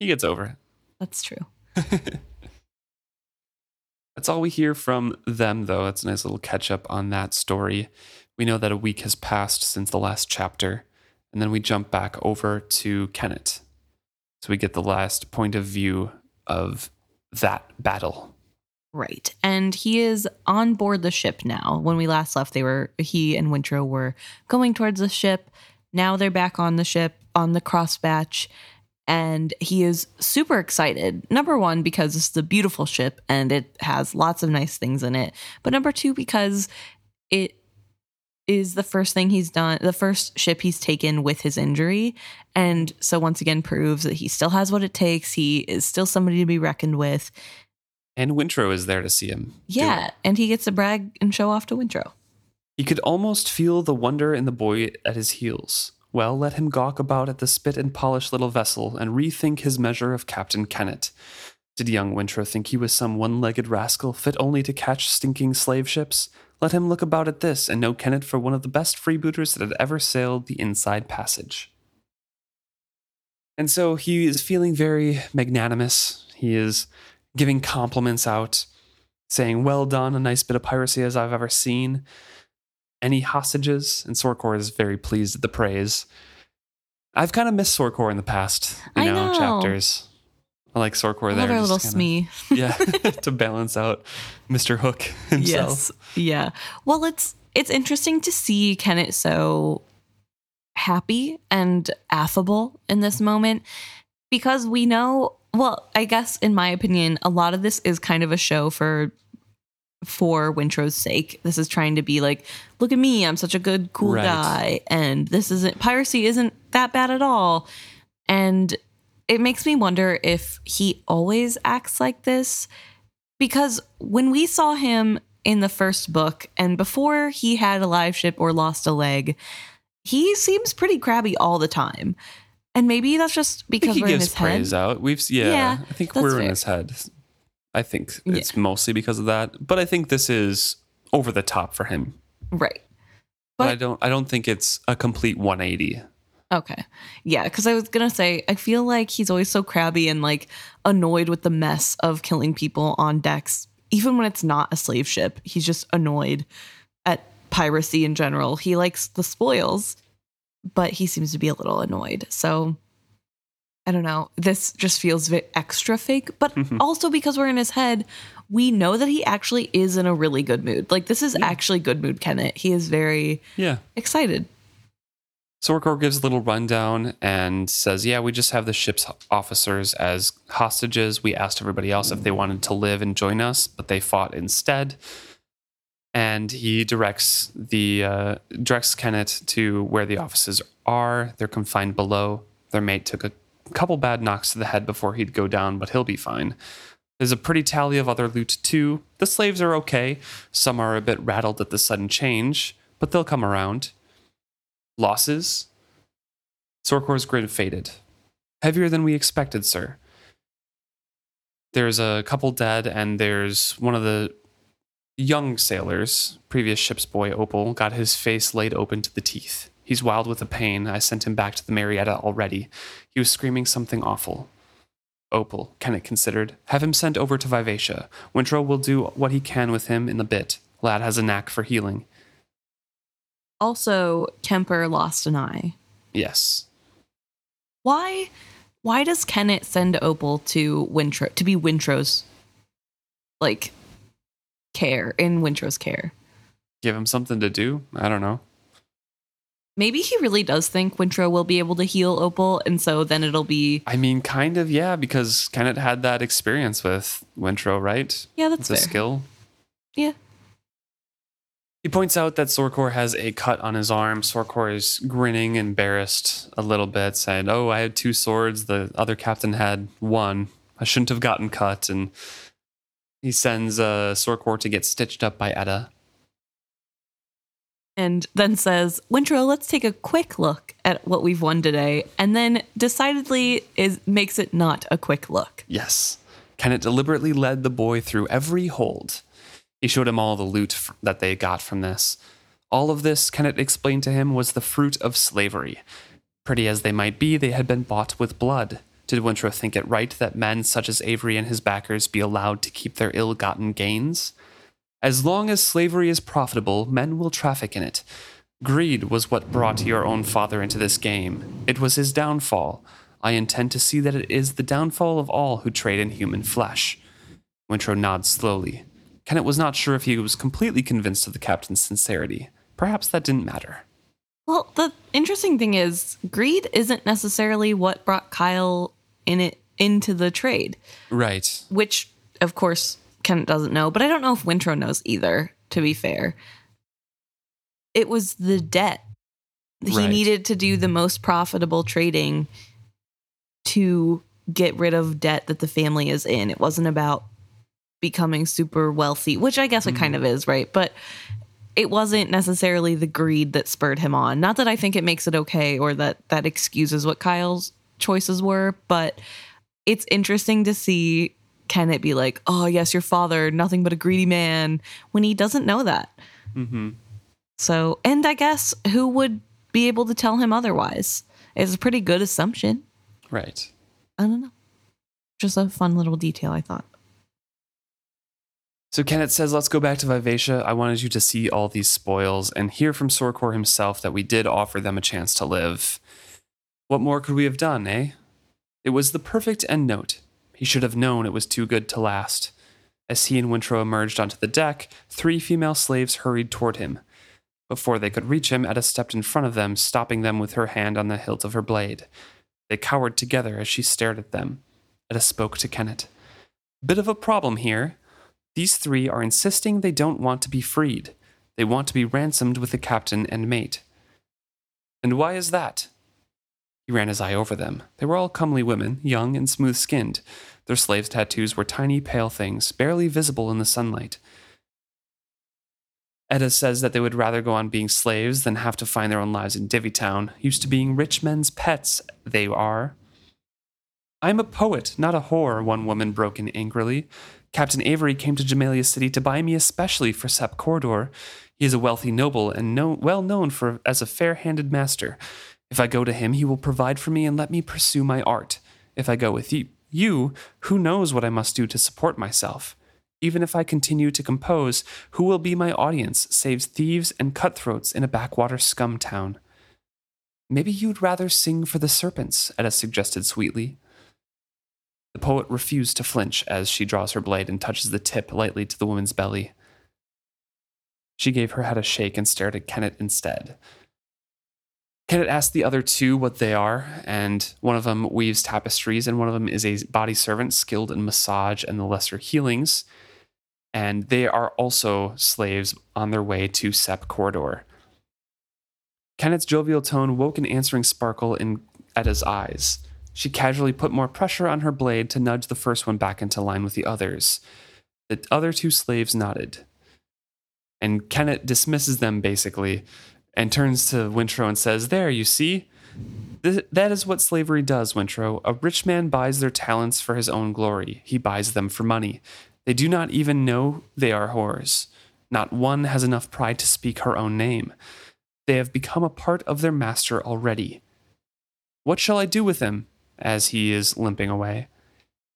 S1: He gets over it.
S2: That's true.
S1: That's all we hear from them, though. It's a nice little catch up on that story. We know that a week has passed since the last chapter, and then we jump back over to Kennit. So we get the last point of view of that battle.
S2: Right. And he is on board the ship now. When we last left, they were he and Wintrow were going towards the ship. Now they're back on the ship on the Crosspatch and he is super excited. Number one, because it's a beautiful ship and it has lots of nice things in it. But number two, because it is the first thing he's done, the first ship he's taken with his injury. And so, once again, proves that he still has what it takes. He is still somebody to be reckoned with.
S1: And Wintrow is there to see him.
S2: Yeah. And he gets to brag and show off to Wintrow.
S1: He could almost feel the wonder in the boy at his heels. Well, let him gawk about at the spit and polished little vessel and rethink his measure of Captain Kennit. Did young Wintrow think he was some one legged rascal fit only to catch stinking slave ships? Let him look about at this and know Kennit for one of the best freebooters that had ever sailed the inside passage. And so he is feeling very magnanimous. He is giving compliments out, saying, Well done, a nice bit of piracy as I've ever seen any hostages, and Sorcor is very pleased at the praise. I've kind of missed Sorcor in the past, you know,
S2: know.
S1: chapters. I like
S2: Sorcor
S1: there.
S2: our little Smee.
S1: kinda- Yeah, to balance out Mr. Hook himself.
S2: Yes. Yeah. Well, it's it's interesting to see Kennit so happy and affable in this moment because we know well, I guess in my opinion, a lot of this is kind of a show for for Wintrow's sake. This is trying to be like, look at me, I'm such a good, cool
S1: Right.
S2: guy. And this isn't piracy isn't that bad at all. And it makes me wonder if he always acts like this. Because when we saw him in the first book and before he had a live ship or lost a leg, he seems pretty crabby all the time. And maybe that's just because
S1: he
S2: we're in
S1: gives
S2: his head.
S1: praise out. We've yeah,
S2: Yeah,
S1: I think we're in his head. I think it's mostly because of that, but I think this is over the top for him.
S2: Right.
S1: But,
S2: But-
S1: I don't I don't think it's a complete 180.
S2: Okay. Yeah, because I was gonna say I feel like he's always so crabby and like annoyed with the mess of killing people on decks even when it's not a slave ship, he's just annoyed at piracy in general. He likes the spoils, but he seems to be a little annoyed. So I don't know. This just feels extra fake, but
S1: Mhm.
S2: also because we're in his head, we know that he actually is in a really good mood. Like this is
S1: Yeah.
S2: actually good mood Kennit. He is very
S1: Yeah.
S2: excited.
S1: Sorcor gives a little rundown and says, Yeah, we just have the ship's officers as hostages. We asked everybody else if they wanted to live and join us, but they fought instead. And he directs the uh, directs Kennit to where the officers are. They're confined below. Their mate took a couple bad knocks to the head before he'd go down, but he'll be fine. There's a pretty tally of other loot too. The slaves are okay. Some are a bit rattled at the sudden change, but they'll come around losses. Sorcor's grin faded. Heavier than we expected, sir. There's a couple dead, and there's one of the young sailors, previous ship's boy Opal, got his face laid open to the teeth. He's wild with the pain. I sent him back to the Marietta already. He was screaming something awful. Opal, Kennit considered. Have him sent over to Vivacia. Wintrow will do what he can with him in a bit. Lad has a knack for healing.
S2: Also, Kemper lost an eye.
S1: Yes.
S2: Why why does Kennit send Opal to Wintrow to be Wintrow's like care in Wintrow's care?
S1: Give him something to do? I don't know.
S2: Maybe he really does think Wintrow will be able to heal Opal, and so then it'll be
S1: I mean, kind of, yeah, because Kennit had that experience with Wintrow, right?
S2: yeah, that's
S1: It's a skill.
S2: Yeah.
S1: He points out that Sorcor has a cut on his arm. Sorcor is grinning, embarrassed a little bit, saying, Oh, I had two swords. The other captain had one. I shouldn't have gotten cut. And he sends uh, Sorcor to get stitched up by Etta.
S2: and then says, Wintrow, let's take a quick look at what we've won today, and then decidedly is makes it not a quick look.
S1: Yes. Kennit deliberately led the boy through every hold. He showed him all the loot f- that they got from this. All of this, Kennit explained to him, was the fruit of slavery. Pretty as they might be, they had been bought with blood. Did Wintrow think it right that men such as Avery and his backers be allowed to keep their ill gotten gains? As long as slavery is profitable, men will traffic in it. Greed was what brought your own father into this game. It was his downfall. I intend to see that it is the downfall of all who trade in human flesh. Wintrow nods slowly. Kennit was not sure if he was completely convinced of the captain's sincerity. Perhaps that didn't matter.
S2: Well, the interesting thing is, greed isn't necessarily what brought Kyle in it into the trade,
S1: Right.
S2: which of course Kennit doesn't know, but I don't know if Wintrow knows either, to be fair. It was the debt. He
S1: Right.
S2: needed to do the most profitable trading to get rid of debt that the family is in. It wasn't about becoming super wealthy, which I guess it kind of is, right? But it wasn't necessarily the greed that spurred him on. Not that I think it makes it okay or that that excuses what Kyle's choices were, but it's interesting to see Kennit be like, "Oh, yes, your father, nothing but a greedy man," when he doesn't know that.
S1: Mm-hmm.
S2: So, and I guess who would be able to tell him otherwise? It's a pretty good assumption.
S1: Right.
S2: I don't know. Just a fun little detail, I thought.
S1: So Kennit says, Let's go back to Vivacia. I wanted you to see all these spoils and hear from Sorcor himself that we did offer them a chance to live. What more could we have done, eh? It was the perfect end note. He should have known it was too good to last. As he and Wintrow emerged onto the deck, three female slaves hurried toward him. Before they could reach him, Etta stepped in front of them, stopping them with her hand on the hilt of her blade. They cowered together as she stared at them. Etta spoke to Kennit. Bit of a problem here. These three are insisting they don't want to be freed. They want to be ransomed with the captain and mate. And why is that? He ran his eye over them. They were all comely women, young and smooth skinned. Their slaves' tattoos were tiny, pale things, barely visible in the sunlight. Etta says that they would rather go on being slaves than have to find their own lives in Divvytown. Used to being rich men's pets, they are. I'm a poet, not a whore, one woman broke in angrily. Captain Avery came to Jamelia City to buy me especially for Sep Corridor. He is a wealthy noble and know, well known for as a fair-handed master. If I go to him, he will provide for me and let me pursue my art. If I go with you, you, who knows what I must do to support myself? Even if I continue to compose, who will be my audience save thieves and cutthroats in a backwater scum town? Maybe you'd rather sing for the serpents, Etta suggested sweetly. The poet refused to flinch as she draws her blade and touches the tip lightly to the woman's belly. She gave her head a shake and stared at Kennit instead. Kennit asked the other two what they are, and one of them weaves tapestries, and one of them is a body servant skilled in massage and the lesser healings. And they are also slaves on their way to Sep Corridor. Kennit's jovial tone woke an answering sparkle in Etta's eyes. She casually put more pressure on her blade to nudge the first one back into line with the others. The other two slaves nodded. And Kennit dismisses them basically and turns to Wintrow and says, There, you see? Th- that is what slavery does, Wintrow. A rich man buys their talents for his own glory. He buys them for money. They do not even know they are whores. Not one has enough pride to speak her own name. They have become a part of their master already. What shall I do with him? As he is limping away.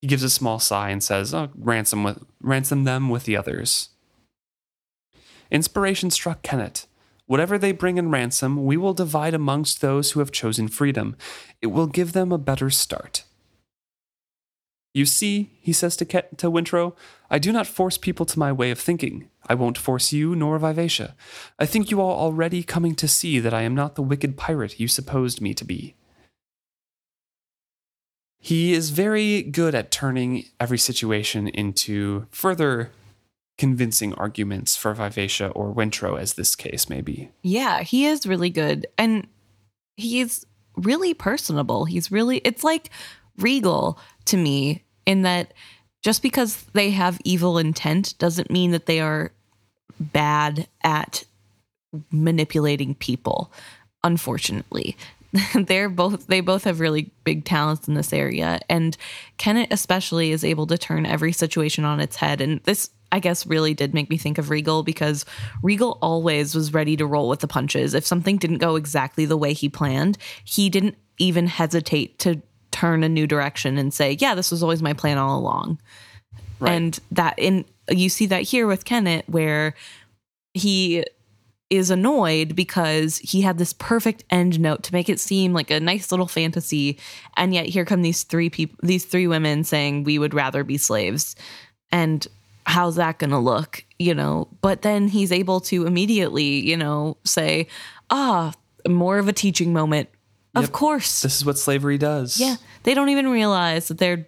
S1: He gives a small sigh and says, oh, ransom, with, ransom them with the others. Inspiration struck Kennit. Whatever they bring in ransom, we will divide amongst those who have chosen freedom. It will give them a better start. You see, he says to, Ke- to Wintrow, I do not force people to my way of thinking. I won't force you nor Vivacia. I think you are already coming to see that I am not the wicked pirate you supposed me to be. He is very good at turning every situation into further convincing arguments for Vivacia or Wintrow, as this case may be.
S2: Yeah, he is really good. And he's really personable. He's really, it's like Regal to me in that just because they have evil intent doesn't mean that they are bad at manipulating people unfortunately they're both they both have really big talents in this area and Kennit especially is able to turn every situation on its head and this I guess really did make me think of Regal because Regal always was ready to roll with the punches. If something didn't go exactly the way he planned, he didn't even hesitate to turn a new direction and say, "Yeah, this was always my plan all along." Right. And that in you see that here with Kennit where he is annoyed because he had this perfect end note to make it seem like a nice little fantasy and yet here come these three people these three women saying we would rather be slaves and how's that going to look you know but then he's able to immediately you know say ah more of a teaching moment Yep. Of course.
S1: This is what slavery does.
S2: Yeah. They don't even realize that they're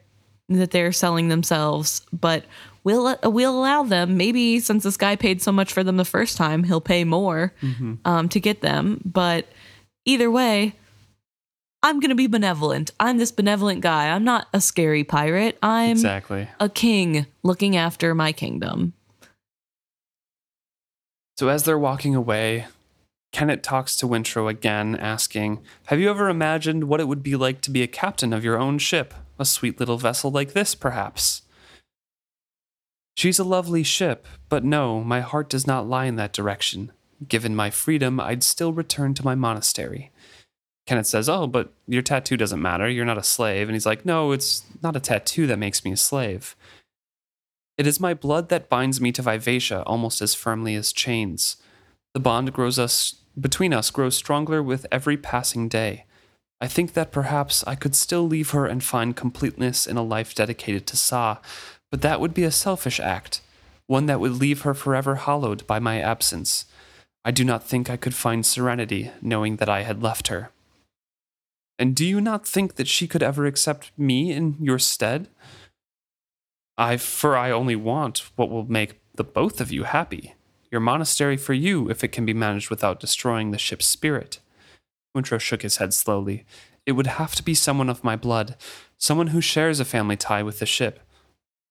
S2: that they're selling themselves, but we'll we'll allow them. Maybe since this guy paid so much for them the first time, he'll pay more mm-hmm. um, to get them. But either way, I'm gonna be benevolent. I'm this benevolent guy. I'm not a scary pirate. I'm
S1: exactly
S2: a king looking after my kingdom.
S1: So as they're walking away, Kennit talks to Wintrow again, asking, Have you ever imagined what it would be like to be a captain of your own ship? A sweet little vessel like this, perhaps? She's a lovely ship, but no, my heart does not lie in that direction. Given my freedom, I'd still return to my monastery. Kennit says, Oh, but your tattoo doesn't matter. You're not a slave. And he's like, No, it's not a tattoo that makes me a slave. It is my blood that binds me to Vivacia almost as firmly as chains. The bond grows us between us grows stronger with every passing day. I think that perhaps I could still leave her and find completeness in a life dedicated to Sa, but that would be a selfish act, one that would leave her forever hollowed by my absence. I do not think I could find serenity knowing that I had left her. And do you not think that she could ever accept me in your stead? I, for I only want what will make the both of you happy your monastery for you if it can be managed without destroying the ship's spirit. Wintrow shook his head slowly. It would have to be someone of my blood, someone who shares a family tie with the ship.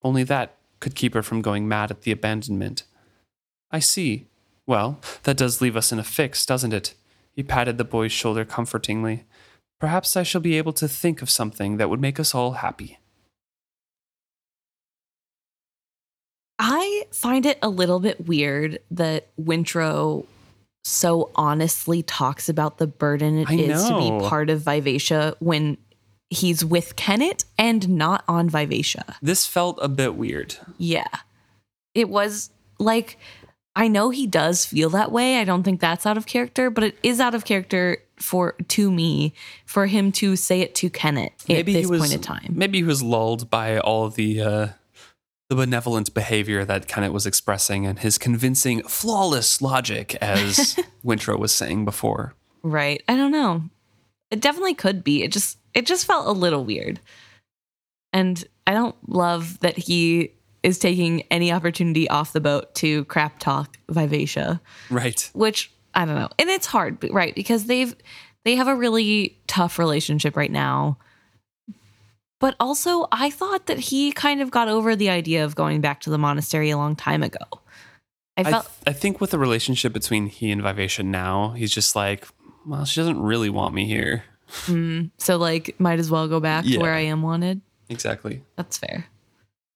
S1: Only that could keep her from going mad at the abandonment. I see. Well, that does leave us in a fix, doesn't it? He patted the boy's shoulder comfortingly. Perhaps I shall be able to think of something that would make us all happy.
S2: I find it a little bit weird that Wintrow so honestly talks about the burden it I is know. to be part of Vivacia when he's with Kennit and not on Vivacia.
S1: This felt a bit weird.
S2: Yeah. it was like I know he does feel that way. I don't think that's out of character, but it is out of character for to me for him to say it to Kennit at this
S1: was,
S2: point in time.
S1: Maybe he was lulled by all the uh, the benevolent behavior that Kennit was expressing and his convincing, flawless logic, as Wintrow was saying before.
S2: Right. I don't know. It definitely could be. It just it just felt a little weird. And I don't love that he is taking any opportunity off the boat to crap talk Vivacia,
S1: Right.
S2: which I don't know. And it's hard, right? Because they've they have a really tough relationship right now. But also, I thought that he kind of got over the idea of going back to the monastery a long time ago. I
S1: I,
S2: felt
S1: th- I think with the relationship between he and Vivacia now, he's just like, well, she doesn't really want me here.
S2: Mm, so like might as well go back
S1: Yeah.
S2: to where I am wanted.
S1: Exactly.
S2: That's fair.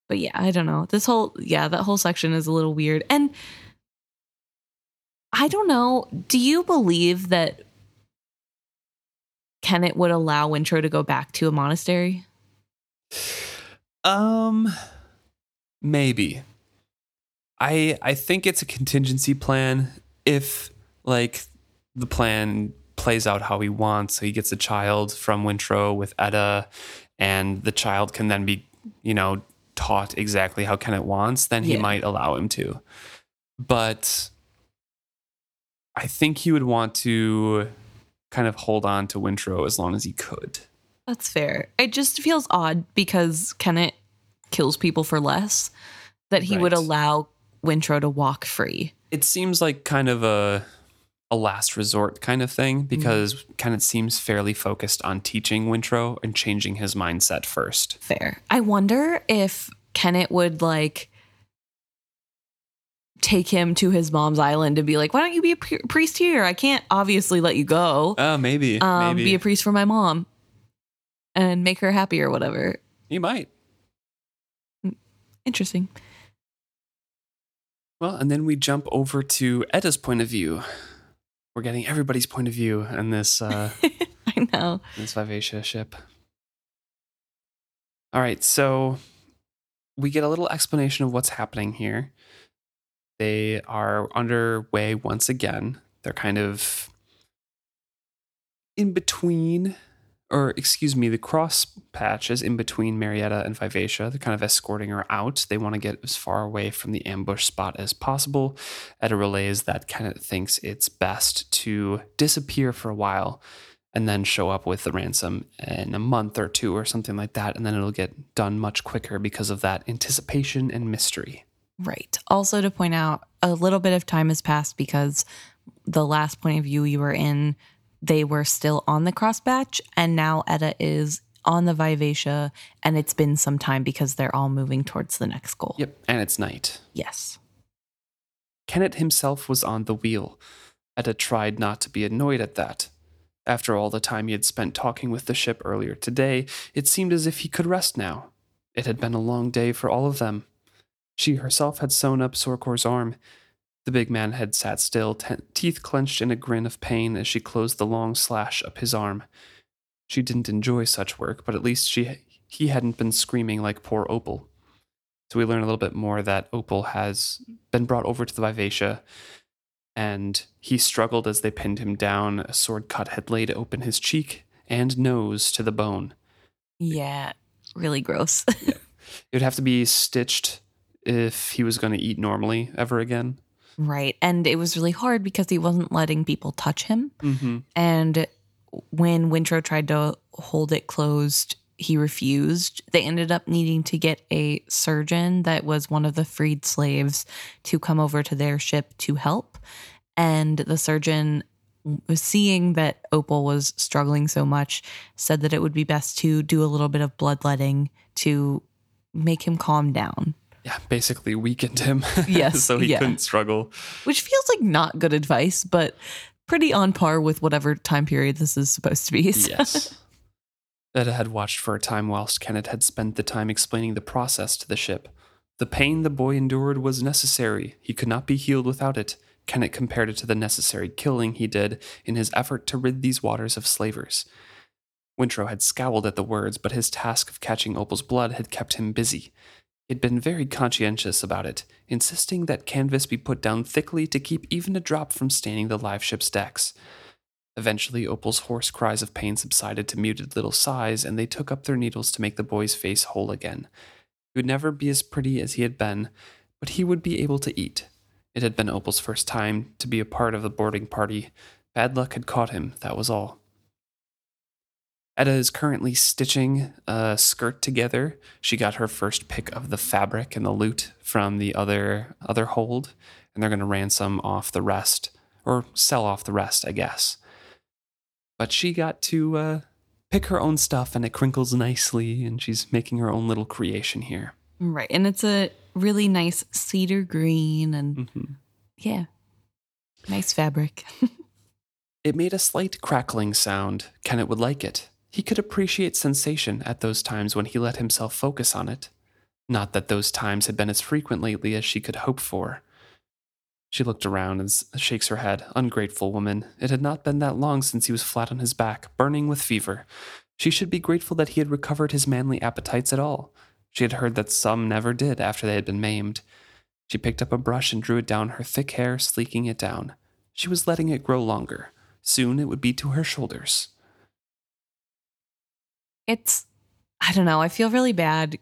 S2: But yeah, I don't know. This whole yeah, that whole section is a little weird. And I don't know, do you believe that Kennit would allow Wintrow to go back to a monastery?
S1: Um, maybe. I I think it's a contingency plan if like the plan plays out how he wants. So he gets a child from Wintrow with Etta, and the child can then be you know taught exactly how Kennit wants. Then he
S2: Yeah.
S1: might allow him to. But I think he would want to kind of hold on to Wintrow as long as he could.
S2: That's fair. It just feels odd because Kennit kills people for less that he would allow Wintrow to walk free.
S1: it seems like kind of a a last resort kind of thing because kind of seems fairly focused on teaching Wintrow and changing his mindset first.
S2: Fair. I wonder if Kennit would like take him to his mom's island and be like, "Why don't you be a pri- priest here? I can't obviously let you go.
S1: Oh, maybe,
S2: Um,
S1: maybe
S2: be a priest for my mom and make her happy or whatever."
S1: he might.
S2: Interesting.
S1: Well, and then we jump over to Etta's point of view. We're getting everybody's point of view in this uh,
S2: I know.
S1: this vivacious ship. All right, so we get a little explanation of what's happening here. They are underway once again. They're kind of in between, or excuse me, the cross patch is in between Marietta and Vivacia. They're kind of escorting her out. They want to get as far away from the ambush spot as possible. Etta relays that Kennit thinks it's best to disappear for a while and then show up with the ransom in a month or two or something like that. And then it'll get done much quicker because of that anticipation and mystery.
S2: Right. Also, to point out, a little bit of time has passed because the last point of view you were in, they were still on the Crosspatch, and now Etta is on the Vivacia, and it's been some time because they're all moving towards the next goal.
S1: Yep. And it's night.
S2: Yes.
S1: Kennit himself was on the wheel. Etta tried not to be annoyed at that. After all the time he had spent talking with the ship earlier today, it seemed as if he could rest now. It had been a long day for all of them. She herself had sewn up Sorcor's arm. The big man had sat still, te- teeth clenched in a grin of pain as she closed the long slash up his arm. She didn't enjoy such work, but at least she he hadn't been screaming like poor Opal. So we learn a little bit more that Opal has been brought over to the Vivacia, and he struggled as they pinned him down. A sword cut had laid open his cheek and nose to the bone.
S2: Yeah. Really gross.
S1: It would have to be stitched if he was going to eat normally ever again.
S2: Right. And it was really hard because he wasn't letting people touch him.
S1: Mm-hmm.
S2: And when Wintrow tried to hold it closed, he refused. They ended up needing to get a surgeon that was one of the freed slaves to come over to their ship to help. And the surgeon, seeing that Opal was struggling so much, said that it would be best to do a little bit of bloodletting to make him calm down,
S1: Yeah, basically weakened him.
S2: Yes,
S1: so he
S2: yeah.
S1: couldn't struggle.
S2: which feels like not good advice, but pretty on par with whatever time period this is supposed to be. So-
S1: Yes. Etta had watched for a time whilst Kennit had spent the time explaining the process to the ship. The pain the boy endured was necessary. He could not be healed without it. Kennit compared it to the necessary killing he did in his effort to rid these waters of slavers. Wintrow had scowled at the words, but his task of catching Opal's blood had kept him busy. He'd been very conscientious about it, insisting that canvas be put down thickly to keep even a drop from staining the live ship's decks. Eventually, Opal's hoarse cries of pain subsided to muted little sighs, and they took up their needles to make the boy's face whole again. He would never be as pretty as he had been, but he would be able to eat. It had been Opal's first time to be a part of the boarding party. Bad luck had caught him, that was all. Etta is currently stitching a skirt together. She got her first pick of the fabric and the loot from the other other hold, and they're going to ransom off the rest or sell off the rest, I guess. But she got to uh, pick her own stuff, and it crinkles nicely, and she's making her own little creation here.
S2: Right. And it's a really nice cedar green and
S1: hmm
S2: yeah, nice fabric.
S1: It made a slight crackling sound. Kennit would like it. He could appreciate sensation at those times when he let himself focus on it. Not that those times had been as frequent lately as she could hope for. She looked around and shakes her head. Ungrateful woman. It had not been that long since he was flat on his back, burning with fever. She should be grateful that he had recovered his manly appetites at all. She had heard that some never did after they had been maimed. She picked up a brush and drew it down her thick hair, sleeking it down. She was letting it grow longer. Soon it would be to her shoulders.
S2: It's I don't know. I feel really bad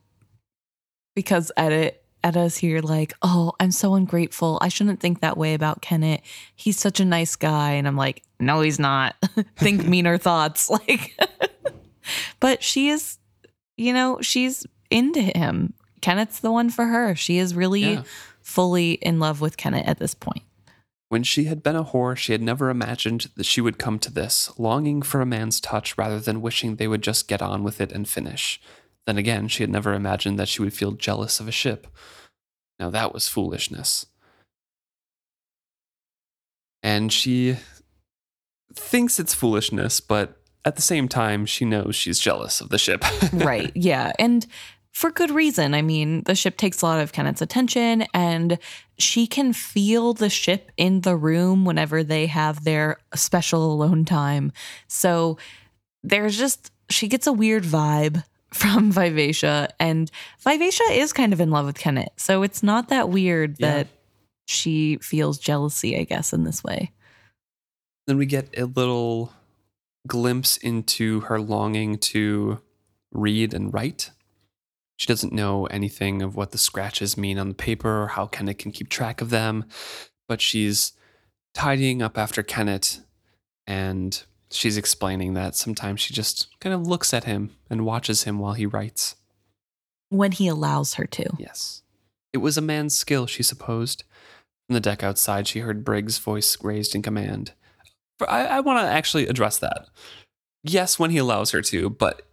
S2: because Edit Edda's here like, oh, I'm so ungrateful. I shouldn't think that way about Kennit. He's such a nice guy. And I'm like, no, he's not. think meaner thoughts. Like but she is, you know, she's into him. Kennit's the one for her. She is really
S1: Yeah.
S2: fully in love with Kennit at this point.
S1: When she had been a whore, she had never imagined that she would come to this, longing for a man's touch rather than wishing they would just get on with it and finish. Then again, she had never imagined that she would feel jealous of a ship. Now that was foolishness. And she thinks it's foolishness, but at the same time, she knows she's jealous of the ship.
S2: right. Yeah. And for good reason. I mean, the ship takes a lot of Kennit's attention, and she can feel the ship in the room whenever they have their special alone time. So there's just, she gets a weird vibe from Vivacia, and Vivacia is kind of in love with Kennit. So it's not that weird
S1: Yeah.
S2: that she feels jealousy, I guess, in this way.
S1: then we get a little glimpse into her longing to read and write. She doesn't know anything of what the scratches mean on the paper or how Kennit can keep track of them, but she's tidying up after Kennit and she's explaining that sometimes she just kind of looks at him and watches him while he writes.
S2: When he allows her to.
S1: Yes. It was a man's skill, she supposed. From the deck outside, she heard Brig's voice raised in command. I, I want to actually address that. Yes, when he allows her to, but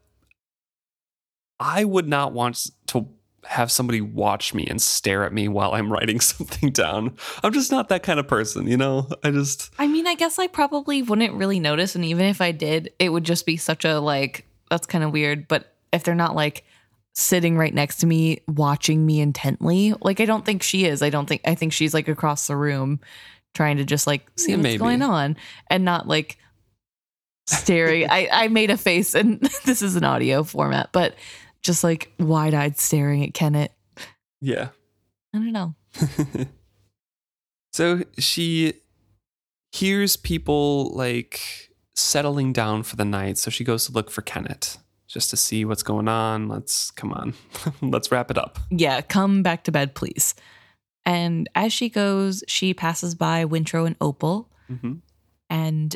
S1: I would not want to have somebody watch me and stare at me while I'm writing something down. I'm just not that kind of person, you know? I just,
S2: I mean, I guess I probably wouldn't really notice. And even if I did, it would just be such a like, that's kind of weird. But if they're not like sitting right next to me, watching me intently, like, I don't think she is. I don't think, I think she's like across the room trying to just like see
S1: Yeah,
S2: what's
S1: maybe.
S2: going on and not like staring. I, I made a face and this is an audio format, but just like wide eyed staring at Kennit.
S1: yeah.
S2: I don't know.
S1: so she hears people like settling down for the night. So she goes to look for Kennit just to see what's going on. Let's come on, let's wrap it up.
S2: yeah, come back to bed, please. And as she goes, she passes by Wintrow and Opal,
S1: hmm
S2: and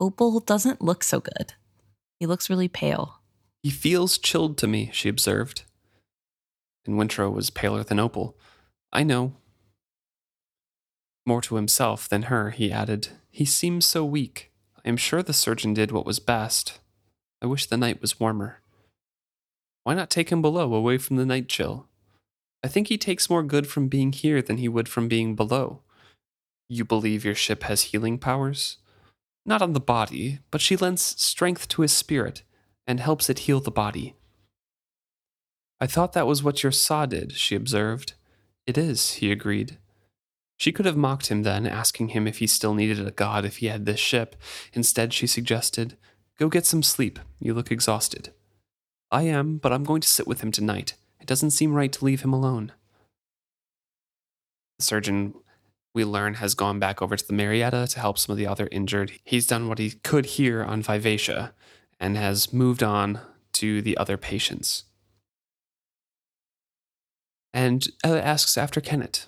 S2: Opal doesn't look so good. He looks really pale.
S1: He feels chilled to me, she observed. And Wintrow was paler than Opal. I know. More to himself than her, he added. He seems so weak. I am sure the surgeon did what was best. I wish the night was warmer. Why not take him below, away from the night chill? I think he takes more good from being here than he would from being below. You believe your ship has healing powers? Not on the body, but she lends strength to his spirit and helps it heal the body. I thought that was what your Sa did, she observed. It is, he agreed. She could have mocked him then, asking him if he still needed a god if he had this ship. Instead, she suggested, Go get some sleep. You look exhausted. I am, but I'm going to sit with him tonight, It doesn't seem right to leave him alone. The surgeon, we learn, has gone back over to the Marietta to help some of the other injured. He's done what he could here on Vivacia and has moved on to the other patients. And Ella asks after Kennit.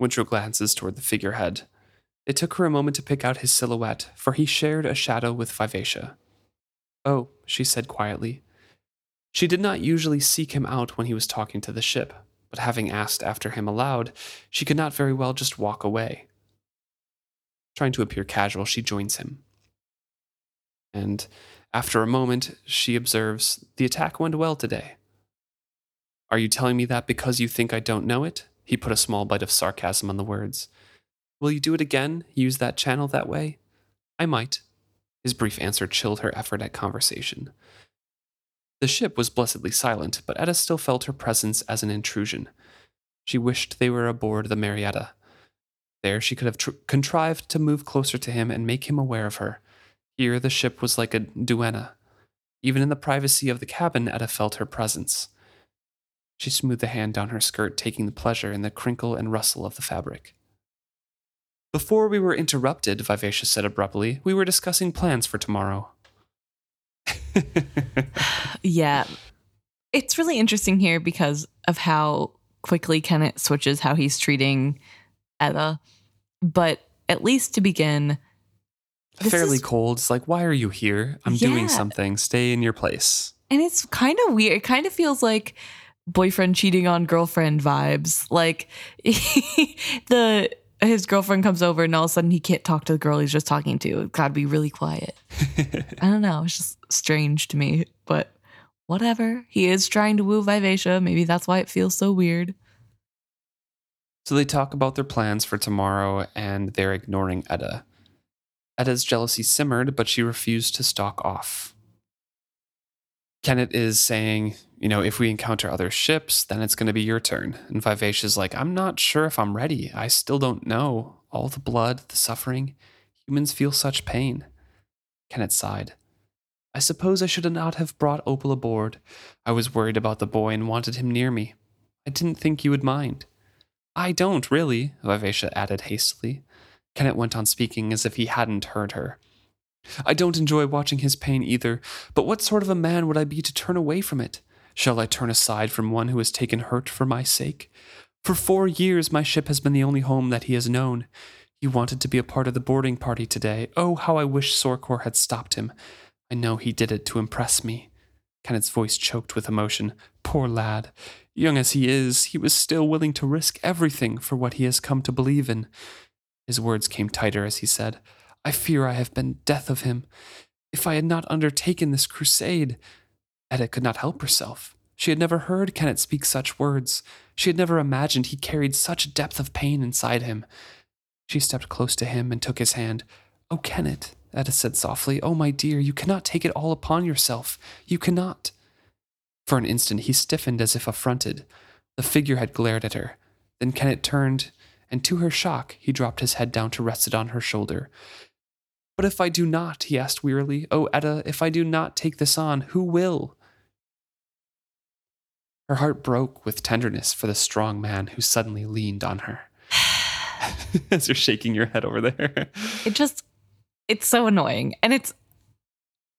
S1: Wintrow glances toward the figurehead. It took her a moment to pick out his silhouette, for he shared a shadow with Vivacia. Oh, she said quietly. She did not usually seek him out when he was talking to the ship, but having asked after him aloud, she could not very well just walk away. Trying to appear casual, she joins him. And after a moment, she observes, The attack went well today. Are you telling me that because you think I don't know it? He put a small bite of sarcasm on the words. Will you do it again? Use that channel that way? I might. His brief answer chilled her effort at conversation. The ship was blessedly silent, but Etta still felt her presence as an intrusion. She wished they were aboard the Marietta. There she could have tr- contrived to move closer to him and make him aware of her. Here the ship was like a duenna. Even in the privacy of the cabin, Etta felt her presence. She smoothed the hand down her skirt, taking the pleasure in the crinkle and rustle of the fabric. Before we were interrupted, Vivacia said abruptly, we were discussing plans for tomorrow.
S2: yeah. It's really interesting here because of how quickly Kennit switches how he's treating Etta. But at least to begin,
S1: fairly is, cold. It's like, why are you here? I'm yeah. doing something. Stay in your place.
S2: And it's kind of weird. It kind of feels like boyfriend cheating on girlfriend vibes. Like the his girlfriend comes over and all of a sudden he can't talk to the girl he's just talking to. It's gotta be really quiet. I don't know. It's just strange to me, but whatever. He is trying to woo Vivacia. Maybe that's why it feels so weird.
S1: So they talk about their plans for tomorrow and they're ignoring Etta. Etta's jealousy simmered, but she refused to stalk off. Kennit is saying, you know, if we encounter other ships, then it's going to be your turn. And Vivacia's like, I'm not sure if I'm ready. I still don't know. All the blood, the suffering. Humans feel such pain. Kennit sighed. I suppose I should not have brought Opal aboard. I was worried about the boy and wanted him near me. I didn't think you would mind. I don't, really, Vivacia added hastily. Kennit went on speaking as if he hadn't heard her. I don't enjoy watching his pain either, but what sort of a man would I be to turn away from it? Shall I turn aside from one who has taken hurt for my sake? For four years my ship has been the only home that he has known. He wanted to be a part of the boarding party today. Oh, how I wish Sorcor had stopped him. I know he did it to impress me. Kennit's voice choked with emotion. Poor lad. Young as he is, he was still willing to risk everything for what he has come to believe in. His words came tighter as he said, I fear I have been death of him. If I had not undertaken this crusade. Etta could not help herself. She had never heard Kennit speak such words. She had never imagined he carried such depth of pain inside him. She stepped close to him and took his hand. Oh, Kennit, Etta said softly. Oh, my dear, you cannot take it all upon yourself. You cannot. For an instant, he stiffened as if affronted. The figure had glared at her. Then Kennit turned, and to her shock, he dropped his head down to rest it on her shoulder. But if I do not, he asked wearily, Oh, Etta, if I do not take this on, who will? Her heart broke with tenderness for the strong man who suddenly leaned on her. As you're shaking your head over there.
S2: It just, it's so annoying. And it's,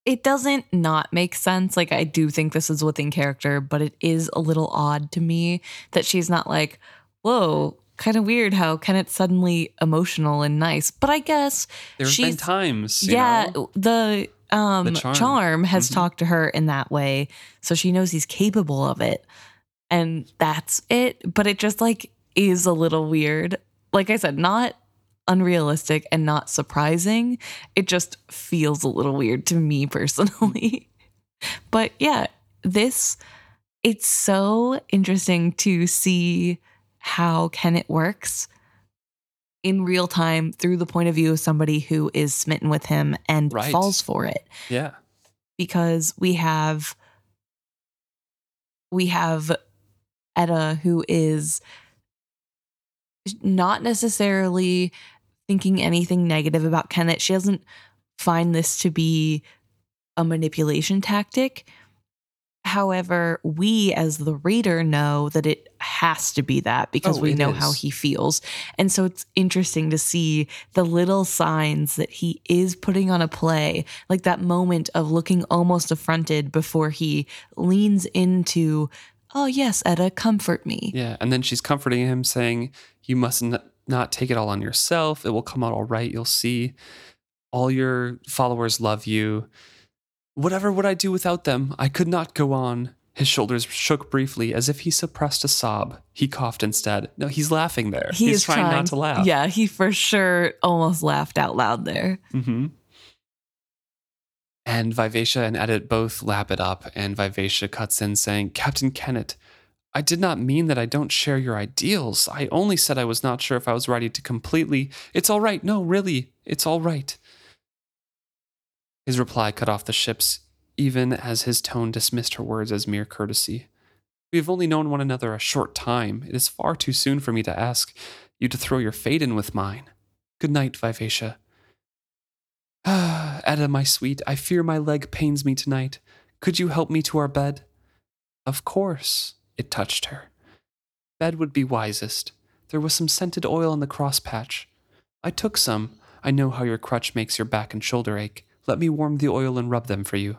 S2: it doesn't not make sense. Like, I do think this is within character, but it is a little odd to me that she's not like, whoa, kind of weird how Kennit's suddenly emotional and nice. But I guess
S1: there's she's, been times.
S2: yeah, know? the um, the charm. charm. has mm-hmm. talked to her in that way, so she knows he's capable of it, and that's it. But it just like is a little weird. Like I said, not unrealistic and not surprising. It just feels a little weird to me personally. but yeah, this it's so interesting to see how Kennit works in real time through the point of view of somebody who is smitten with him and right. falls for it.
S1: Yeah.
S2: Because we have we have Etta who is not necessarily thinking anything negative about Kennit. She doesn't find this to be a manipulation tactic. However, we as the reader know that it has to be that because
S1: Oh,
S2: we know
S1: is.
S2: how he feels. And so it's interesting to see the little signs that he is putting on a play, like that moment of looking almost affronted before he leans into, oh, yes, Etta, comfort me.
S1: Yeah. And then she's comforting him, saying, You must not take it all on yourself. It will come out all right. You'll see. All your followers love you. Whatever would I do without them? I could not go on. His shoulders shook briefly as if he suppressed a sob. He coughed instead. No, he's laughing there.
S2: He
S1: he's
S2: is
S1: trying, not to laugh.
S2: Yeah, he for sure almost laughed out loud there.
S1: hmm And Vivacia and Etta both lap it up, and Vivacia cuts in saying, Captain Kennit, I did not mean that I don't share your ideals. I only said I was not sure if I was ready to completely. It's all right. No, really, it's all right. His reply cut off the ships, even as his tone dismissed her words as mere courtesy. We have only known one another a short time. It is far too soon for me to ask you to throw your fate in with mine. Good night, Vivacia. Ah, Etta, my sweet, I fear my leg pains me tonight. Could you help me to our bed? Of course, it touched her. Bed would be wisest. There was some scented oil on the Crosspatch. I took some. I know how your crutch makes your back and shoulder ache. Let me warm the oil and rub them for you.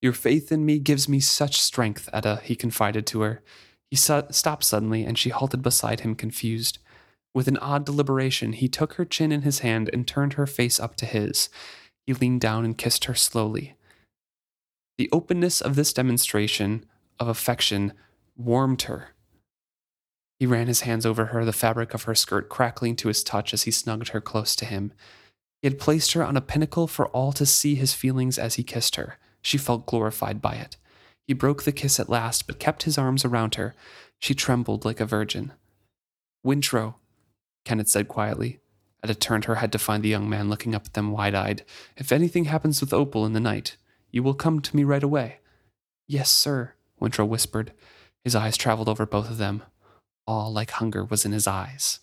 S1: Your faith in me gives me such strength, Etta, he confided to her. He su- stopped suddenly, and she halted beside him, confused. With an odd deliberation, he took her chin in his hand and turned her face up to his. He leaned down and kissed her slowly. The openness of this demonstration of affection warmed her. He ran his hands over her, the fabric of her skirt crackling to his touch as he snugged her close to him. He had placed her on a pinnacle for all to see his feelings as he kissed her. She felt glorified by it. He broke the kiss at last, but kept his arms around her. She trembled like a virgin. Wintrow, Kennit said quietly. Etta turned her head to find the young man looking up at them wide eyed. If anything happens with Opal in the night, you will come to me right away. Yes, sir, Wintrow whispered. His eyes traveled over both of them. All like hunger was in his eyes.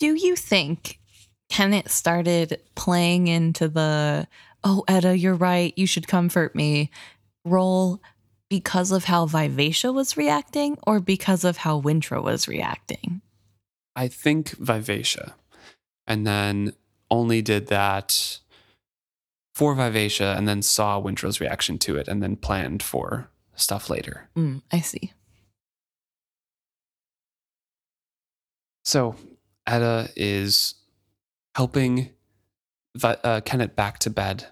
S2: Do you think Kennit started playing into the, oh, Etta, you're right, you should comfort me role because of how Vivacia was reacting or because of how Wintrow was reacting?
S1: I think Vivacia. And then only did that for Vivacia and then saw Wintrow's reaction to it and then planned for stuff later.
S2: Mm, I see.
S1: So Etta is helping Vi- uh, Kennit back to bed,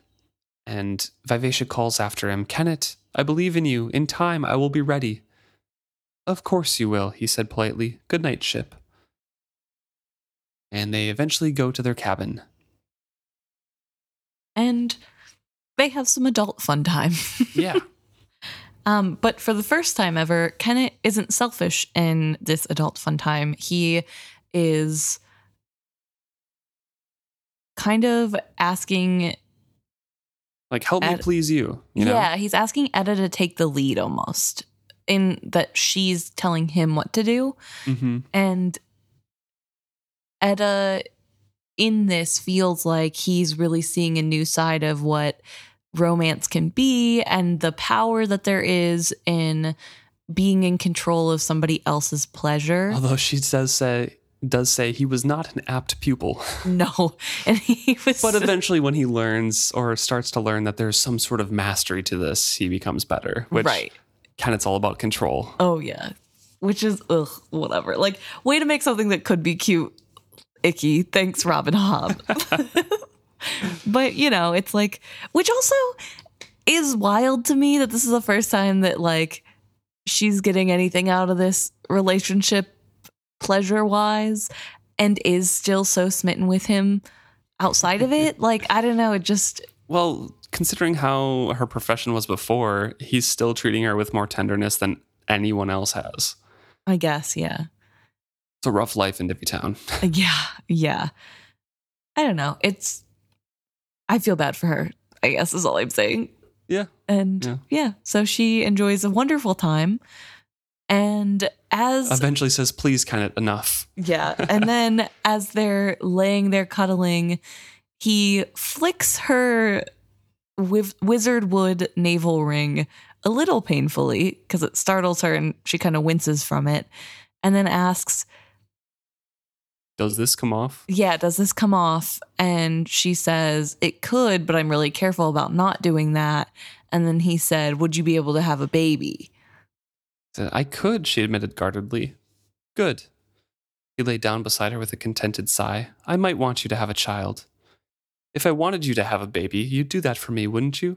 S1: and Vivacia calls after him Kennit, I believe in you. In time, I will be ready. Of course you will, he said politely. Good night, ship. And they eventually go to their cabin.
S2: And they have some adult fun time.
S1: Yeah.
S2: Um, but for the first time ever, Kennit isn't selfish in this adult fun time. He is kind of asking,
S1: like, help me please you. You know?
S2: yeah, he's asking Etta to take the lead almost in that she's telling him what to do.
S1: hmm
S2: And Etta in this feels like he's really seeing a new side of what romance can be and the power that there is in being in control of somebody else's pleasure.
S1: Although she does say does say he was not an apt pupil.
S2: no. And he was
S1: But eventually, when he learns or starts to learn that there's some sort of mastery to this, he becomes better. Which
S2: right.
S1: kind of it's all about control.
S2: Oh yeah. Which is ugh, whatever. Like, way to make something that could be cute icky. Thanks, Robin Hobb. but you know, it's like which also is wild to me that this is the first time that like she's getting anything out of this relationship pleasure wise and is still so smitten with him outside of it. Like, I don't know, it just
S1: Well, considering how her profession was before, he's still treating her with more tenderness than anyone else has.
S2: I guess, yeah.
S1: It's a rough life in Divvytown. Uh,
S2: yeah, yeah. I don't know. It's I feel bad for her, I guess is all I'm saying.
S1: Yeah.
S2: And
S1: Yeah.
S2: yeah, so she enjoys a wonderful time. And as
S1: Eventually says, please, kind of enough.
S2: yeah, and then as they're laying there cuddling, he flicks her wiv- wizard wood navel ring a little painfully because it startles her and she kind of winces from it and then asks,
S1: Does this come off?
S2: Yeah, does this come off? And she says, It could, but I'm really careful about not doing that. And then he said, Would you be able to have a baby?
S1: I could, she admitted guardedly. Good. He lay down beside her with a contented sigh. I might want you to have a child. If I wanted you to have a baby, you'd do that for me, wouldn't you?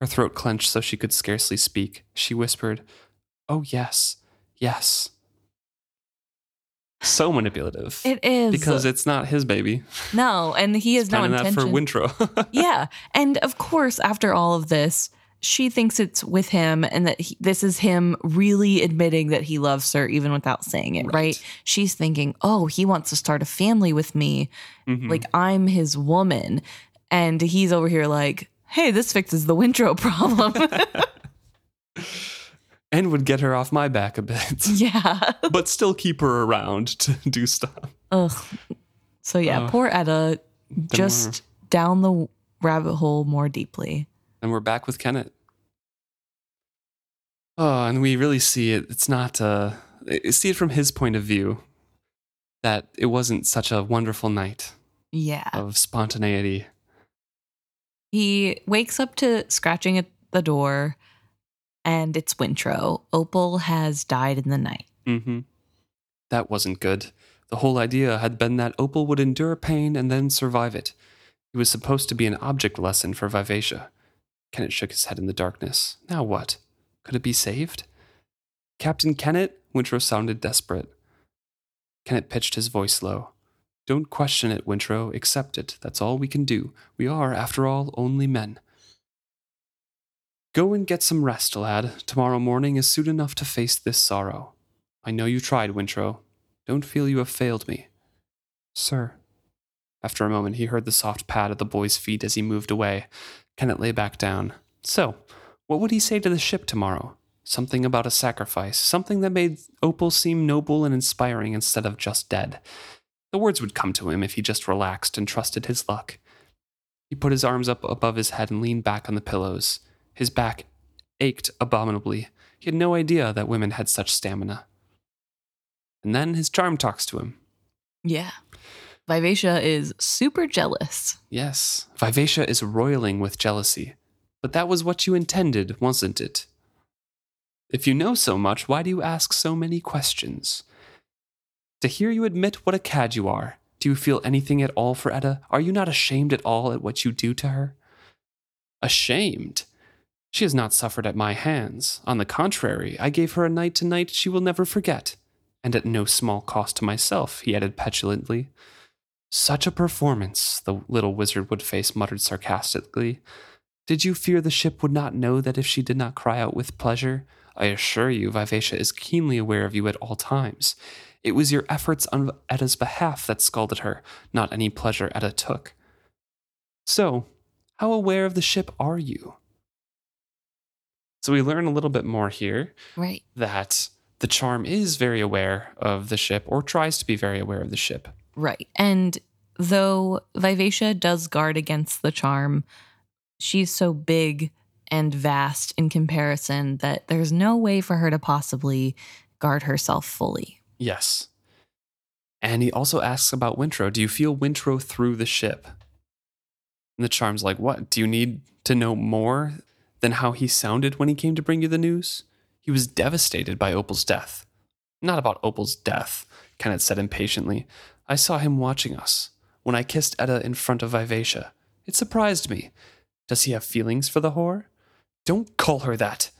S1: Her throat clenched so she could scarcely speak. She whispered, Oh, yes, yes. So manipulative.
S2: It is.
S1: because it's not his baby.
S2: no, and he is
S1: not that for Wintrow.
S2: yeah. And of course, after all of this, she thinks it's with him and that he, this is him really admitting that he loves her even without saying it, right?
S1: Right.
S2: She's thinking, oh, he wants to start a family with me.
S1: Mhm.
S2: Like, I'm his woman. And he's over here like, hey, this fixes the Wintrow problem.
S1: and would get her off my back a bit,
S2: yeah.
S1: but still keep her around to do stuff.
S2: Ugh. So, yeah,
S1: Uh,
S2: poor Etta just down the rabbit hole more deeply.
S1: And we're back with Kennit. Oh, and we really see it. It's not, uh, see it from his point of view that it wasn't such a wonderful night
S2: Yeah.
S1: of spontaneity.
S2: He wakes up to scratching at the door, and it's Wintrow. Opal has died in the night.
S1: hmm That wasn't good. The whole idea had been that Opal would endure pain and then survive it. It was supposed to be an object lesson for Vivacia. Kennit shook his head in the darkness. Now what? Could it be saved? Captain Kennit? Wintrow sounded desperate. Kennit pitched his voice low. Don't question it, Wintrow. Accept it. That's all we can do. We are, after all, only men. Go and get some rest, lad. Tomorrow morning is soon enough to face this sorrow. I know you tried, Wintrow. Don't feel you have failed me. Sir. After a moment, he heard the soft pad of the boy's feet as he moved away. Kennit lay back down. So, what would he say to the ship tomorrow? Something about a sacrifice, something that made Opal seem noble and inspiring instead of just dead. The words would come to him if he just relaxed and trusted his luck. He put his arms up above his head and leaned back on the pillows. His back ached abominably. He had no idea that women had such stamina. And then his charm talks to him.
S2: Yeah. Vivacia is super jealous.
S1: Yes, Vivacia is roiling with jealousy. But that was what you intended, wasn't it? If you know so much, why do you ask so many questions? To hear you admit what a cad you are, do you feel anything at all for Etta? Are you not ashamed at all at what you do to her? Ashamed? She has not suffered at my hands. On the contrary, I gave her a night to night she will never forget. And at no small cost to myself, he added petulantly. Such a performance, the little wizardwood face muttered sarcastically. Did you fear the ship would not know that if she did not cry out with pleasure? I assure you, Vivacia is keenly aware of you at all times. It was your efforts on Etta's behalf that scalded her, not any pleasure Etta took. So, how aware of the ship are you? So we learn a little bit more here
S2: Right.
S1: that the charm is very aware of the ship, or tries to be very aware of the ship.
S2: Right. And though Vivacia does guard against the charm, she's so big and vast in comparison that there's no way for her to possibly guard herself fully.
S1: Yes. And he also asks about Wintrow. Do you feel Wintrow through the ship? And the charm's like, What? Do you need to know more than how he sounded when he came to bring you the news? He was devastated by Opal's death. Not about Opal's death, Kennit said impatiently. I saw him watching us when I kissed Etta in front of Vivacia. It surprised me. Does he have feelings for the whore? Don't call her that,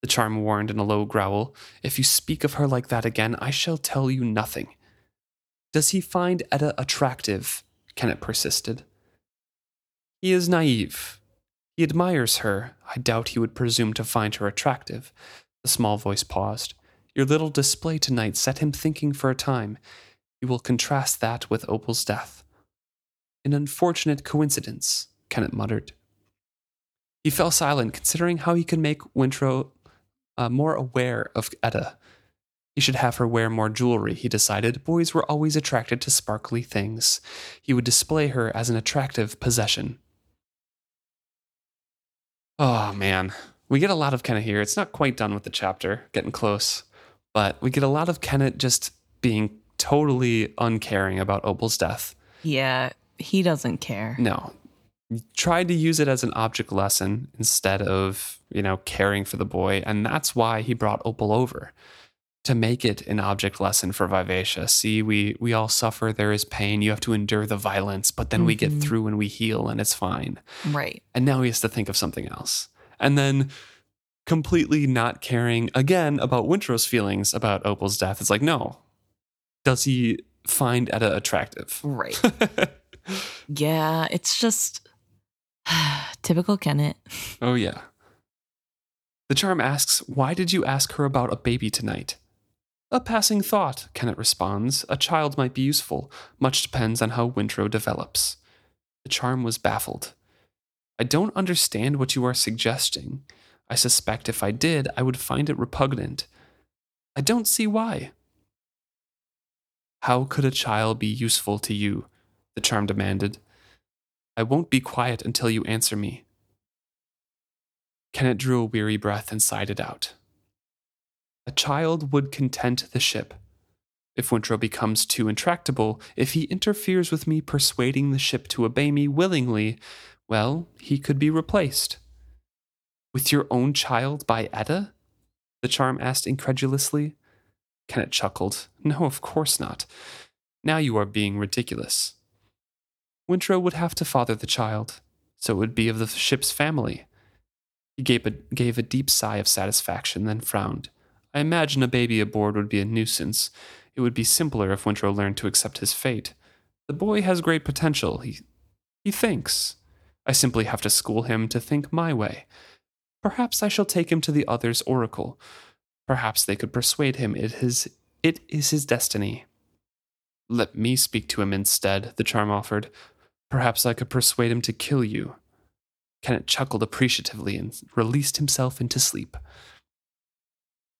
S1: the charm warned in a low growl. If you speak of her like that again, I shall tell you nothing. Does he find Etta attractive? Kennit persisted. He is naive. He admires her. I doubt he would presume to find her attractive. The small voice paused. Your little display tonight set him thinking for a time. You will contrast that with Opal's death. An unfortunate coincidence, Kennit muttered. He fell silent, considering how he could make Wintrow uh, more aware of Etta. He should have her wear more jewelry, he decided. Boys were always attracted to sparkly things. He would display her as an attractive possession. Oh man, we get a lot of Kennit here. It's not quite done with the chapter, getting close, but we get a lot of Kennit just being totally uncaring about Opal's death.
S2: Yeah, he doesn't care.
S1: No, tried to use it as an object lesson instead of you know caring for the boy, and that's why he brought Opal over to make it an object lesson for Vivacia. See, we we all suffer. There is pain. You have to endure the violence, but then we get
S2: Mhm.
S1: through and we heal, and it's fine.
S2: Right.
S1: And now he has to think of something else. And then completely not caring again about Wintrow's feelings about Opal's death. It's like, no. Does he find Etta attractive?
S2: Right. yeah, it's just typical Kennit.
S1: oh, yeah. The charm asks, Why did you ask her about a baby tonight? A passing thought, Kennit responds. A child might be useful. Much depends on how Wintrow develops. The charm was baffled. I don't understand what you are suggesting. I suspect if I did, I would find it repugnant. I don't see why. How could a child be useful to you? The charm demanded. I won't be quiet until you answer me. Kennit drew a weary breath and sighed it out. A child would content the ship. If Wintrow becomes too intractable, if he interferes with me persuading the ship to obey me willingly, well, he could be replaced. With your own child by Etta? The charm asked incredulously. Kennit chuckled. No, of course not. Now you are being ridiculous. Wintrow would have to father the child, so it would be of the ship's family. He gave a, gave a deep sigh of satisfaction, then frowned. I imagine a baby aboard would be a nuisance. It would be simpler if Wintrow learned to accept his fate. The boy has great potential. He, he thinks. I simply have to school him to think my way. Perhaps I shall take him to the other's oracle. Perhaps they could persuade him it is, it is his destiny. Let me speak to him instead, the charm offered. Perhaps I could persuade him to kill you. Kennit chuckled appreciatively and released himself into sleep.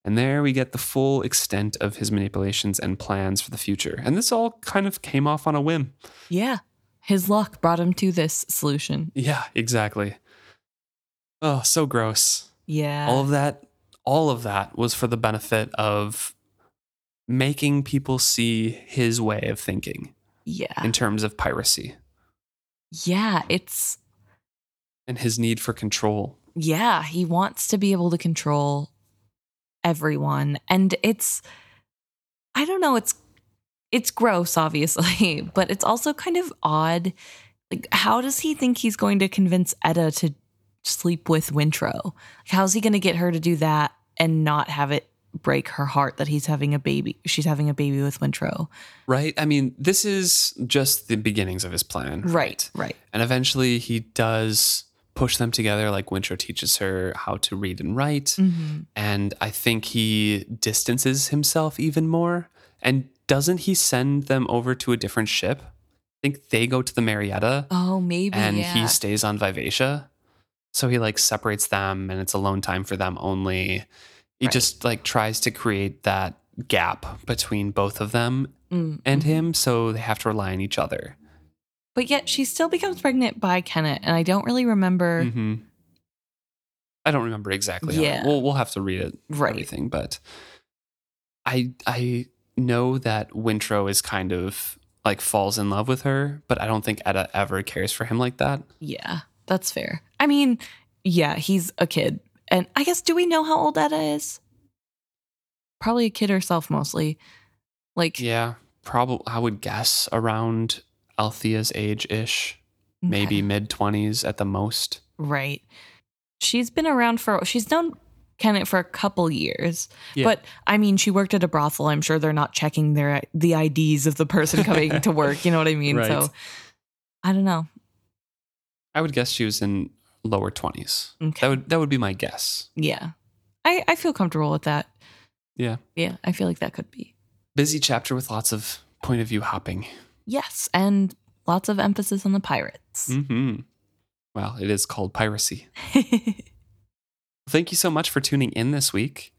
S1: And there we get the full extent of his manipulations and plans for the future. And this all kind of came off on a whim.
S2: Yeah. His luck brought him to this solution.
S1: Yeah, exactly. Oh, so gross.
S2: Yeah.
S1: all of that all of that was for the benefit of making people see his way of thinking
S2: yeah.
S1: in terms of piracy
S2: Yeah. It's,
S1: and his need for control.
S2: yeah. He wants to be able to control everyone. And it's, I don't know, it's, it's gross, obviously, but it's also kind of odd. Like, how does he think he's going to convince Etta to sleep with Wintrow? Like, how's he going to get her to do that and not have it break her heart that he's having a baby? She's having a baby with Wintrow.
S1: Right? I mean, this is just the beginnings of his plan.
S2: Right. Right.
S1: And eventually he does push them together like Wintrow teaches her how to read and write.
S2: Mm-hmm.
S1: And I think he distances himself even more. And doesn't he send them over to a different ship? I think they go to the Marietta
S2: Oh, maybe.
S1: and
S2: yeah.
S1: he stays on Vivacia. So he like separates them and it's alone time for them only. He
S2: Right.
S1: just like tries to create that gap between both of them
S2: Mm,
S1: and
S2: mhm.
S1: him so they have to rely on each other.
S2: But yet she still becomes pregnant by Kennit, and I don't really remember.
S1: hmm I don't remember exactly.
S2: Yeah.
S1: we'll we'll have to read it
S2: Right.
S1: everything, but I I know that Wintrow is kind of like falls in love with her, but I don't think Etta ever cares for him like that.
S2: Yeah, that's fair. I mean, yeah, he's a kid. And I guess, do we know how old Etta is? Probably a kid herself, mostly. Like,
S1: Yeah, probably I would guess around Althea's age ish,
S2: okay,
S1: maybe mid twenties at the most.
S2: Right. She's been around for, she's known Kennit for a couple years.
S1: Yeah.
S2: But I mean, she worked at a brothel. I'm sure they're not checking their the IDs of the person coming to work. You know what I mean?
S1: Right.
S2: So I don't know.
S1: I would guess she was in lower twenties.
S2: Okay.
S1: That would that would be my guess.
S2: Yeah. I, I feel comfortable with that.
S1: Yeah.
S2: Yeah, I feel like that could be.
S1: Busy chapter with lots of point of view hopping.
S2: Yes, and lots of emphasis on the pirates.
S1: Mm-hmm. Well, it is called piracy. Thank you so much for tuning in this week.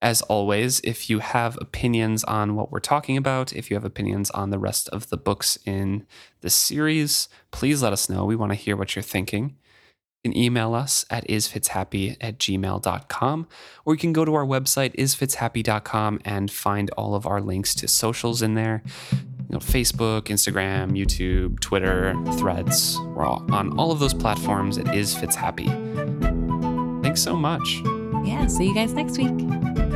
S1: As always, if you have opinions on what we're talking about, if you have opinions on the rest of the books in the series, please let us know. We want to hear what you're thinking. Can email us at isfitshappy at gmail.com, or you can go to our website, isfitshappy.com, and find all of our links to socials in there. You know, Facebook, Instagram, YouTube, Twitter, Threads. We're all on all of those platforms at isfitshappy. Thanks so much.
S2: Yeah, see you guys next week.